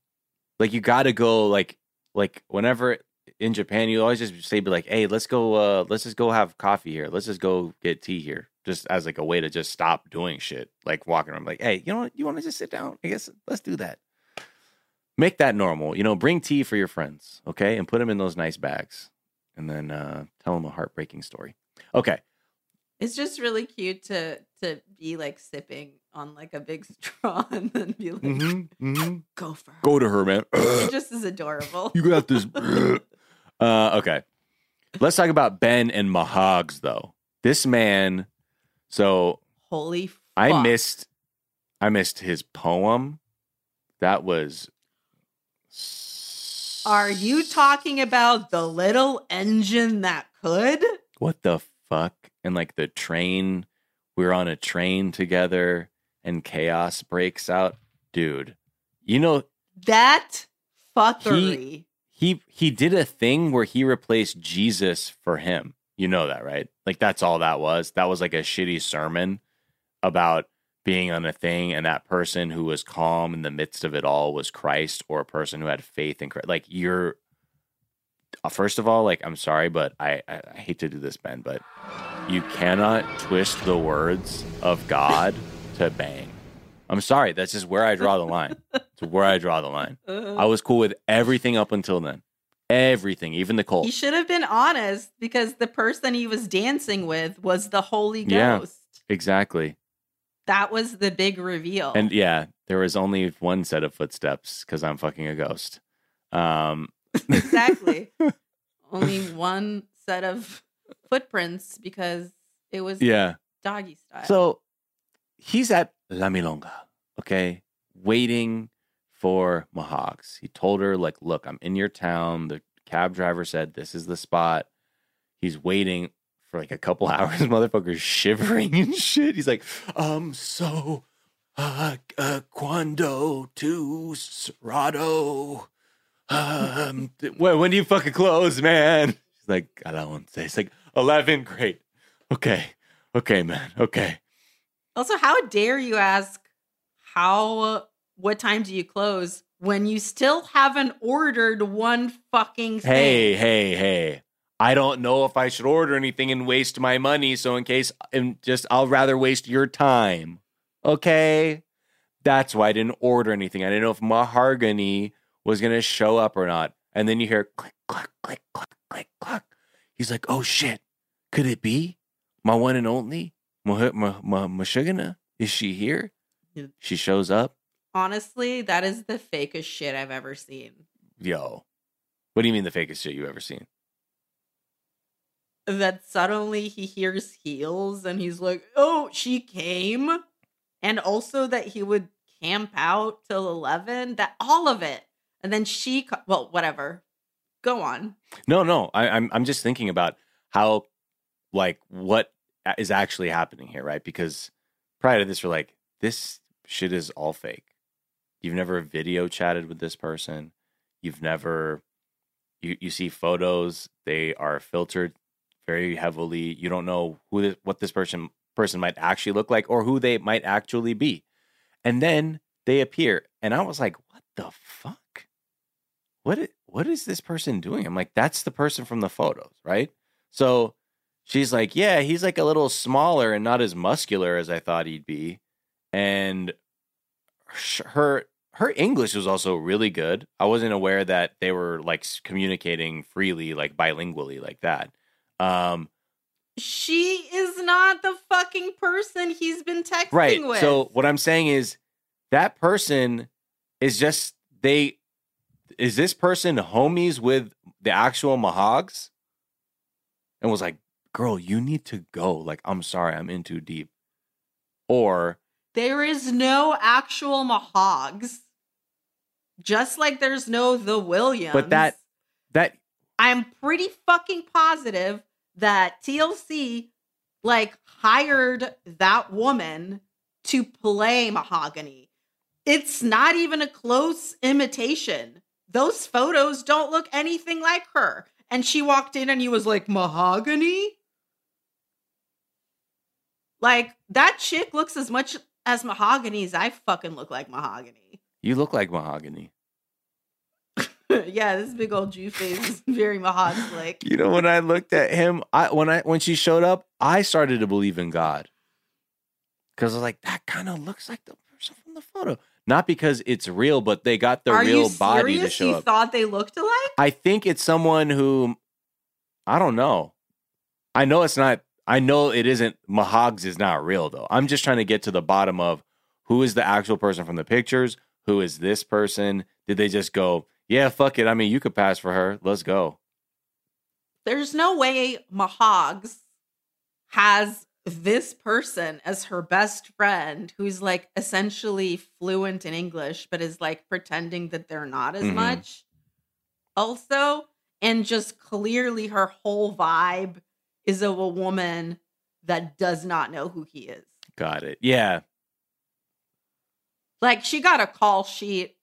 Like, you got to go like, like whenever in Japan, you always just say, "Be like, hey, let's go, uh, let's just go have coffee here. Let's just go get tea here." Just as like a way to just stop doing shit, like walking around, like, hey, you know what? You want to just sit down? I guess let's do that. Make that normal. You know, bring tea for your friends, okay, and put them in those nice bags, and then uh, tell them a heartbreaking story. Okay,
It's just really cute to to be like sipping on like a big straw and then be like,
mm-hmm.
"Go for her."
go to her, man.
It just is adorable.
You got this. uh, okay. Let's talk about Ben and Mahogs, though. This man. So
Holy, fuck.
I missed. I missed his poem. That was.
Are you talking about the little engine that could?
What the fuck? And like the train, we're on a train together, and chaos breaks out, dude. You know
That fuckery.
he he did a thing where he replaced Jesus for him. You know that, right? Like that's all that was. That was like a shitty sermon about being on a thing and that person who was calm in the midst of it all was Christ or a person who had faith in Christ. Like you're first of all, like I'm sorry, but I, I, I hate to do this, Ben, but you cannot twist the words of God to bang. I'm sorry. That's just where I draw the line. It's where I draw the line. I was cool with everything up until then. Everything, even the cult.
he should have been honest because the person he was dancing with was the Holy Ghost.
Yeah.
Ghost.
Exactly.
That was the big reveal.
And yeah, there was only one set of footsteps because I'm fucking a ghost. Um,
exactly. Only one set of footprints because it was
yeah.
doggy style.
So he's at La Milonga, okay, waiting for Mahogs. He told her, like, look, I'm in your town. The cab driver said this is the spot. He's waiting for like a couple hours. Motherfucker's shivering and shit. He's like, um, so uh, uh quando to Serrato. Um when, when do you fucking close, man? He's like, I don't want to say. It's like eleven. Great. Okay. Okay, man. Okay.
also, how dare you ask how what time do you close when you still haven't ordered one fucking thing?
Hey, hey, hey. I don't know if I should order anything and waste my money. So in case, and just I'll rather waste your time. Okay, that's why I didn't order anything. I didn't know if Mahogany was gonna show up or not. And then you hear click, click, click, click, click, click. He's like, "Oh shit, could it be my one and only Mashugana? Is she here?" She shows up.
Honestly, that is the fakest shit I've ever seen.
Yo, what do you mean the fakest shit you've ever seen?
That suddenly he hears heels and he's like, "Oh, she came," and also that he would camp out till eleven. That all of it, and then she, well, whatever. Go on.
No, no. I, I'm I'm just thinking about how, like, what is actually happening here, right? Because prior to this, we're like, this shit is all fake. You've never video chatted with this person. You've never, you you see photos. They are filtered very heavily. You don't know who this, what this person person might actually look like or who they might actually be. And then they appear, and I was like, what the fuck? What what is this person doing? I'm like, that's the person from the photos, right? So she's like, yeah, he's like a little smaller and not as muscular as I thought he'd be, and her her English was also really good. I wasn't aware that they were like communicating freely, like bilingually, like that. Um,
She is not the fucking person he's been texting
right.
with.
So what I'm saying is that person is just they. Is this person homies with the actual Mahogs? And was like, girl, you need to go. Like, I'm sorry, I'm in too deep. Or
there is no actual Mahogs. Just like there's no the Williams.
But that- that
I'm pretty fucking positive that TLC like hired that woman to play Mahogany. It's not even a close imitation. Those photos don't look anything like her. And she walked in and he was like, Mahogany? Like, that chick looks as much as Mahogany as I fucking look like Mahogany.
you look like mahogany.
yeah, this big old Jew face is very Mahogany like.
You know, when I looked at him, I when I when she showed up, I started to believe in God. Cause I was like, that kind of looks like the person from the photo. Not because it's real, but they got the
Are
real body to show
you
up.
thought they looked alike?
I think it's someone who I don't know. I know it's not I know it isn't Mahogs is not real though. I'm just trying to get to the bottom of who is the actual person from the pictures? Who is this person? Did they just go, yeah, fuck it. I mean, you could pass for her. Let's go.
There's no way Mahogs has this person as her best friend who's like essentially fluent in English, but is like pretending that they're not as
Mhm.
much. Also, and just clearly her whole vibe is of a woman that does not know who he is.
Got it. Yeah.
Like she got a call sheet.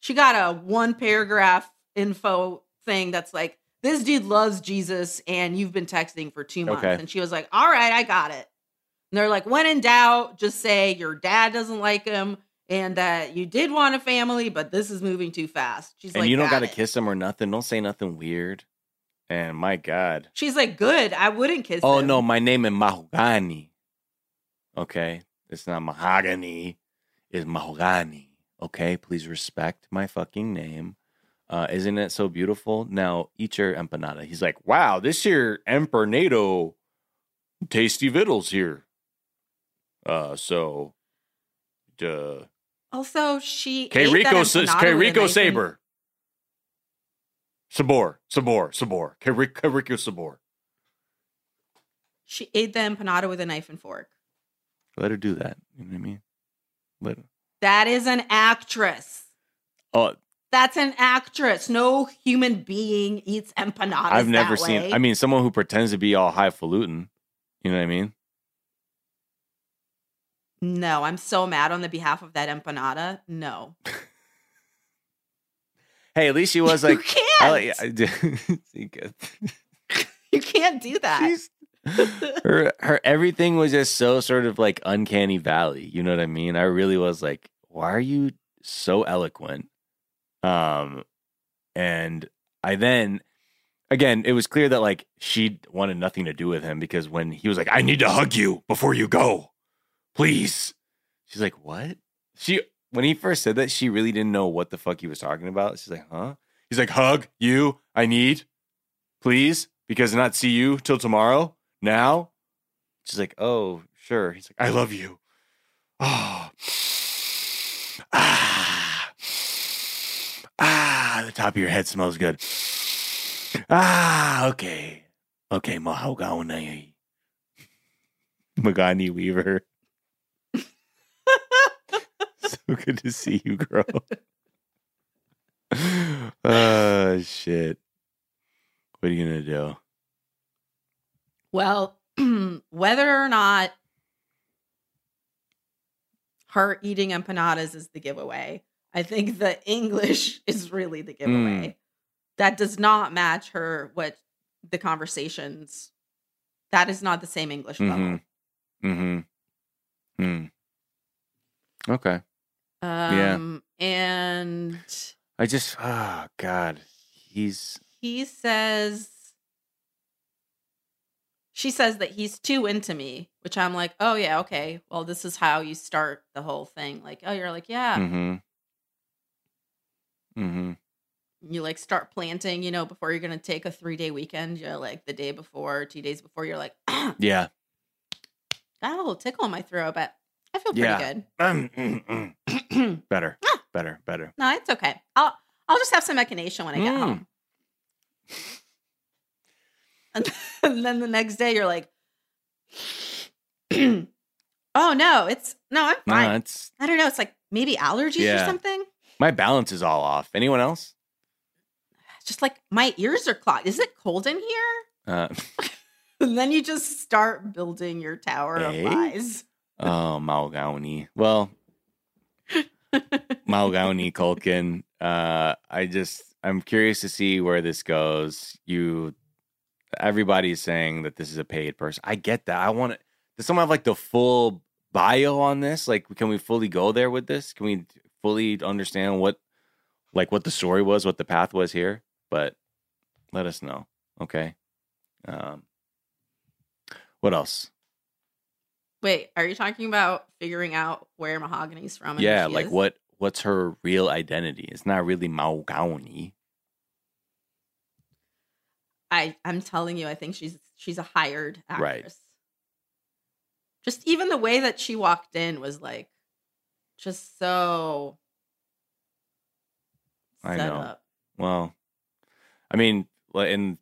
She got a one paragraph info thing that's like, this dude loves Jesus and you've been texting for two months.
Okay.
And she was like, all right, I got it. And they're like, when in doubt, just say your dad doesn't like him and that you did want a family, but this is moving too fast. She's
and
like,
you don't
got
to kiss him or nothing. Don't say nothing weird. And my God.
She's like, good. I wouldn't kiss
Oh
him.
no, my name is Mahogany. Okay, it's not Mahogany. It's Mahogany. Okay, please respect my fucking name. Uh, isn't it so beautiful? Now eat your empanada. He's like, wow, this here empanado, tasty vittles here. Uh, so, uh,
Also, she
K
ate
Rico,
that
S-
empanada
K Rico Saber. Sabor, Sabor, Sabor. K Rico Sabor.
She ate the empanada with a knife and fork.
Let her do that. You know what I mean? Let her.
That is an actress.
Oh,
That's an actress. No human being eats empanadas.
I've never seen.
way.
I mean, someone who pretends to be all highfalutin. You know what I mean?
no, I'm so mad on the behalf of that empanada. No,
Hey, at least she was like.
you
I
can't.
I good.
you can't do that.
She's- her her everything was just so sort of like uncanny valley. You know what I mean? I really was like, why are you so eloquent? Um, and I then again, it was clear that like she wanted nothing to do with him because when he was like, I need to hug you before you go, please. She's like, what? She when he first said that, she really didn't know what the fuck he was talking about. She's like, huh? He's like, hug you, I need, please, because not see you till tomorrow. Now, she's like, oh, sure. He's like, I love you. Oh, ah, ah, the top of your head smells good. Ah, okay, okay, mahogany, Magani Weaver. so good to see you, girl. Oh shit. What are you gonna do?
Well, whether or not her eating empanadas is the giveaway, I think the English is really the giveaway. That does not match her what the conversations. That is not the same English level.
Mm-hmm. Hmm. Okay. Yeah.
Um, and
I just oh god. He's
he says she says that he's too into me which i'm like oh yeah okay well this is how you start the whole thing like oh you're like yeah
mm-hmm. Mm-hmm.
You like start planting, you know, before you're gonna take a three day weekend. You're like the day before, two days before. You're like,
yeah, got
a little tickle in my throat, but I feel pretty
Yeah.
good.
Mm, mm, mm. better. Better. Better.
No, it's okay. I'll I'll just have some echinacea when I get
Mm.
home. And, and then the next day you're like, oh no, it's no, I'm
No,
fine.
it's
I don't know. It's like maybe allergies
Yeah.
or something.
My balance is all off. Anyone else?
Just like my ears are clogged. Is it cold in here?
Uh,
And then you just start building your tower
Eh?
of lies.
oh, Malgauni. Well, Malgauni Culkin. Uh, I just I'm curious to see where this goes. You, everybody's saying that this is a paid person. I get that. I want it. Does someone have like the full bio on this? Like, can we fully go there with this? Can we fully understand what, like, what the story was, what the path was here? But let us know. Okay. Um. What else?
Wait, are you talking about figuring out where mahogany's from?
yeah, like
is?
what what's her real identity? It's not really Maugauni.
I I'm telling you, I think she's she's a hired actress.
Right.
Just even the way that she walked in was like just so
I know.
up.
Well, I mean, and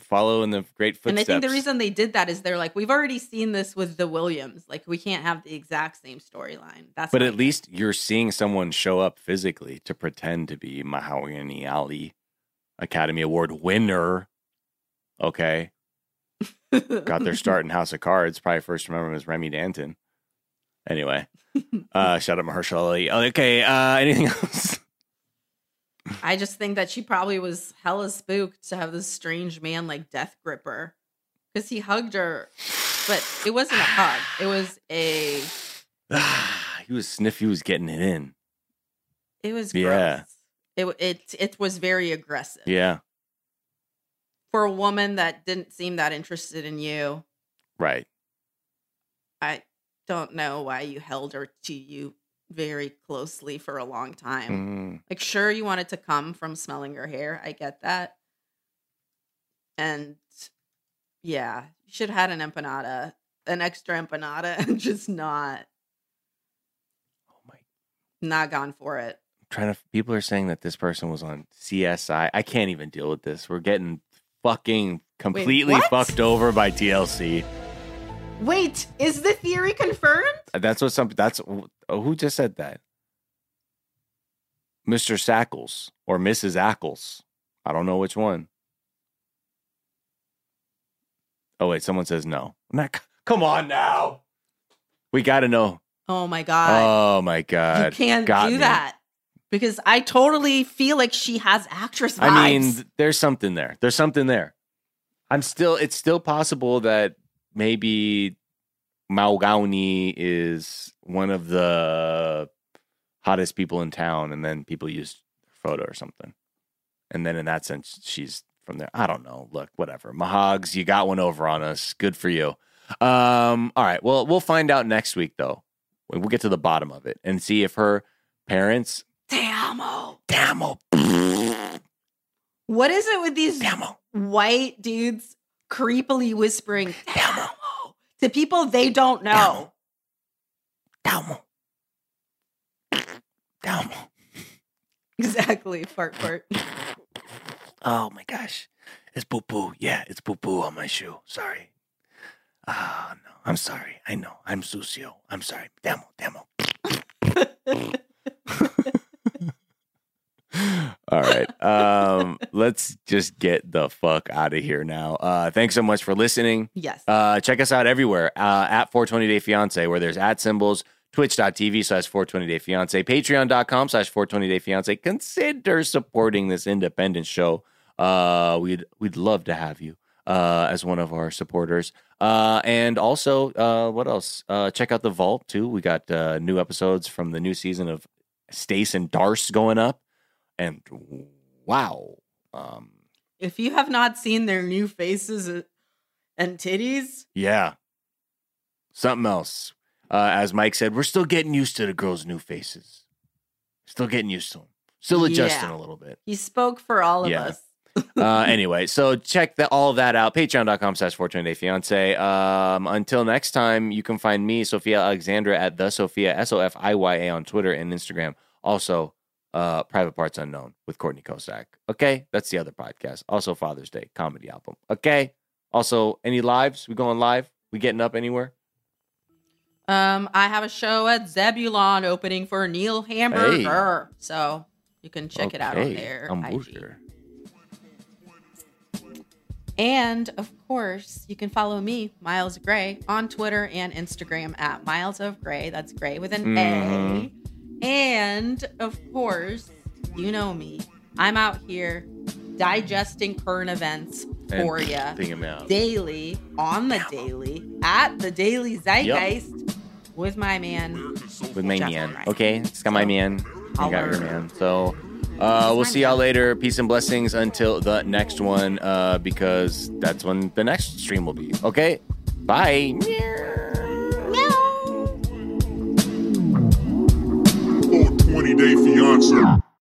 follow in the great footsteps.
And I think the reason they did that is they're like, we've already seen this with the Williams. Like, we can't have the exact same storyline. That's
but at least you're seeing someone show up physically to pretend to be Mahogany Ali, Academy Award winner. Okay, got their start in House of Cards. Probably first remember him as Remy Danton. Anyway, uh, shout out Mahershala Ali. Okay, uh, anything else?
I just think that she probably was hella spooked to have this strange man like Death Gripper because he hugged her, but it wasn't a hug. It was a.
he was sniff. He was getting it in.
It was
Yeah.
gross. It it it was very aggressive
Yeah,
for a woman that didn't seem that interested in you.
right.
I don't know why you held her to you very closely for a long time.
Mm,
Like, sure, you wanted to come from smelling your hair. I get that. And yeah, you should have had an empanada, an extra empanada, and just not
oh my
not gone for it.
trying to people are saying that this person was on CSI. I can't even deal with this. We're getting fucking completely
what?
fucked over by TLC.
Wait, is the theory confirmed?
Uh, that's what some that's oh, who just said that? Mr. Sackles or Mrs. Ackles. I don't know which one. Oh wait, someone says no. Not- come on now. We got to know.
Oh my god.
Oh my god.
you can't
got
do
me.
that. Because I totally feel like she has actress vibes.
I mean, there's something there. There's something there. I'm still. It's still possible that maybe Maugauni is one of the hottest people in town, and then people use her photo or something, and then in that sense, she's from there. I don't know. Look, whatever. Mahogs, you got one over on us. Good for you. Um. All right. Well, we'll find out next week, though. We'll get to the bottom of it and see if her parents.
Damo.
Damn.
What is it with these
Damn.
white dudes creepily whispering Damo to people they don't know?
Down. Down.
Exactly, fart fart.
Oh my gosh. It's poo poo. Yeah, it's poo poo on my shoe. Sorry. Ah, no. I'm sorry. I know. I'm sucio. I'm sorry. Demo, damo. All right. Um, let's just get the fuck out of here now. Uh, thanks so much for listening.
Yes.
Uh, check us out everywhere uh, at 420 Day Fiance, where there's at symbols, twitch.tv slash 420 Day Fiance, patreon.com slash 420 Day Fiance. Consider supporting this independent show. Uh, we'd, we'd love to have you uh, as one of our supporters. Uh, and also, uh, what else? Uh, check out the vault too. We got uh, new episodes from the new season of Stace and Darce going up. And wow. Um,
if you have not seen their new faces uh, and titties,
Yeah. Something else. Uh, as Mike said, we're still getting used to the girls' new faces. Still getting used to them. Still adjusting
Yeah.
a little bit.
He spoke for all of
Yeah.
us.
uh, anyway, so check that all of that out. Patreon.com slash 420 Day Fiance. Um, until next time, you can find me, Sofiya Alexandra, at the Sofiya S O F I Y A on Twitter and Instagram. Also, uh, Private Parts Unknown with Courtney Kocak. Okay, that's the other podcast. Also, Father's Day comedy album. Okay. Also, any lives? We going live? We getting up anywhere?
Um, I have a show at Zebulon opening for Neil Hamburger, so you can check it out on
Okay,
there.
Hamburger.
And of course, you can follow me, Miles Gray, on Twitter and Instagram at Miles of Gray. That's Gray with an A. And of course, you know me. I'm out here digesting current events
And
for you
Think him out.
daily on the daily at the Daily Zeitgeist with my man.
with my
Jeff
man.
Albright.
Okay, it's got my man. I got your man. So uh, we'll see y'all later. Peace and blessings until the next one, uh, because that's when the next stream will be. Okay, bye.
420 day fiance.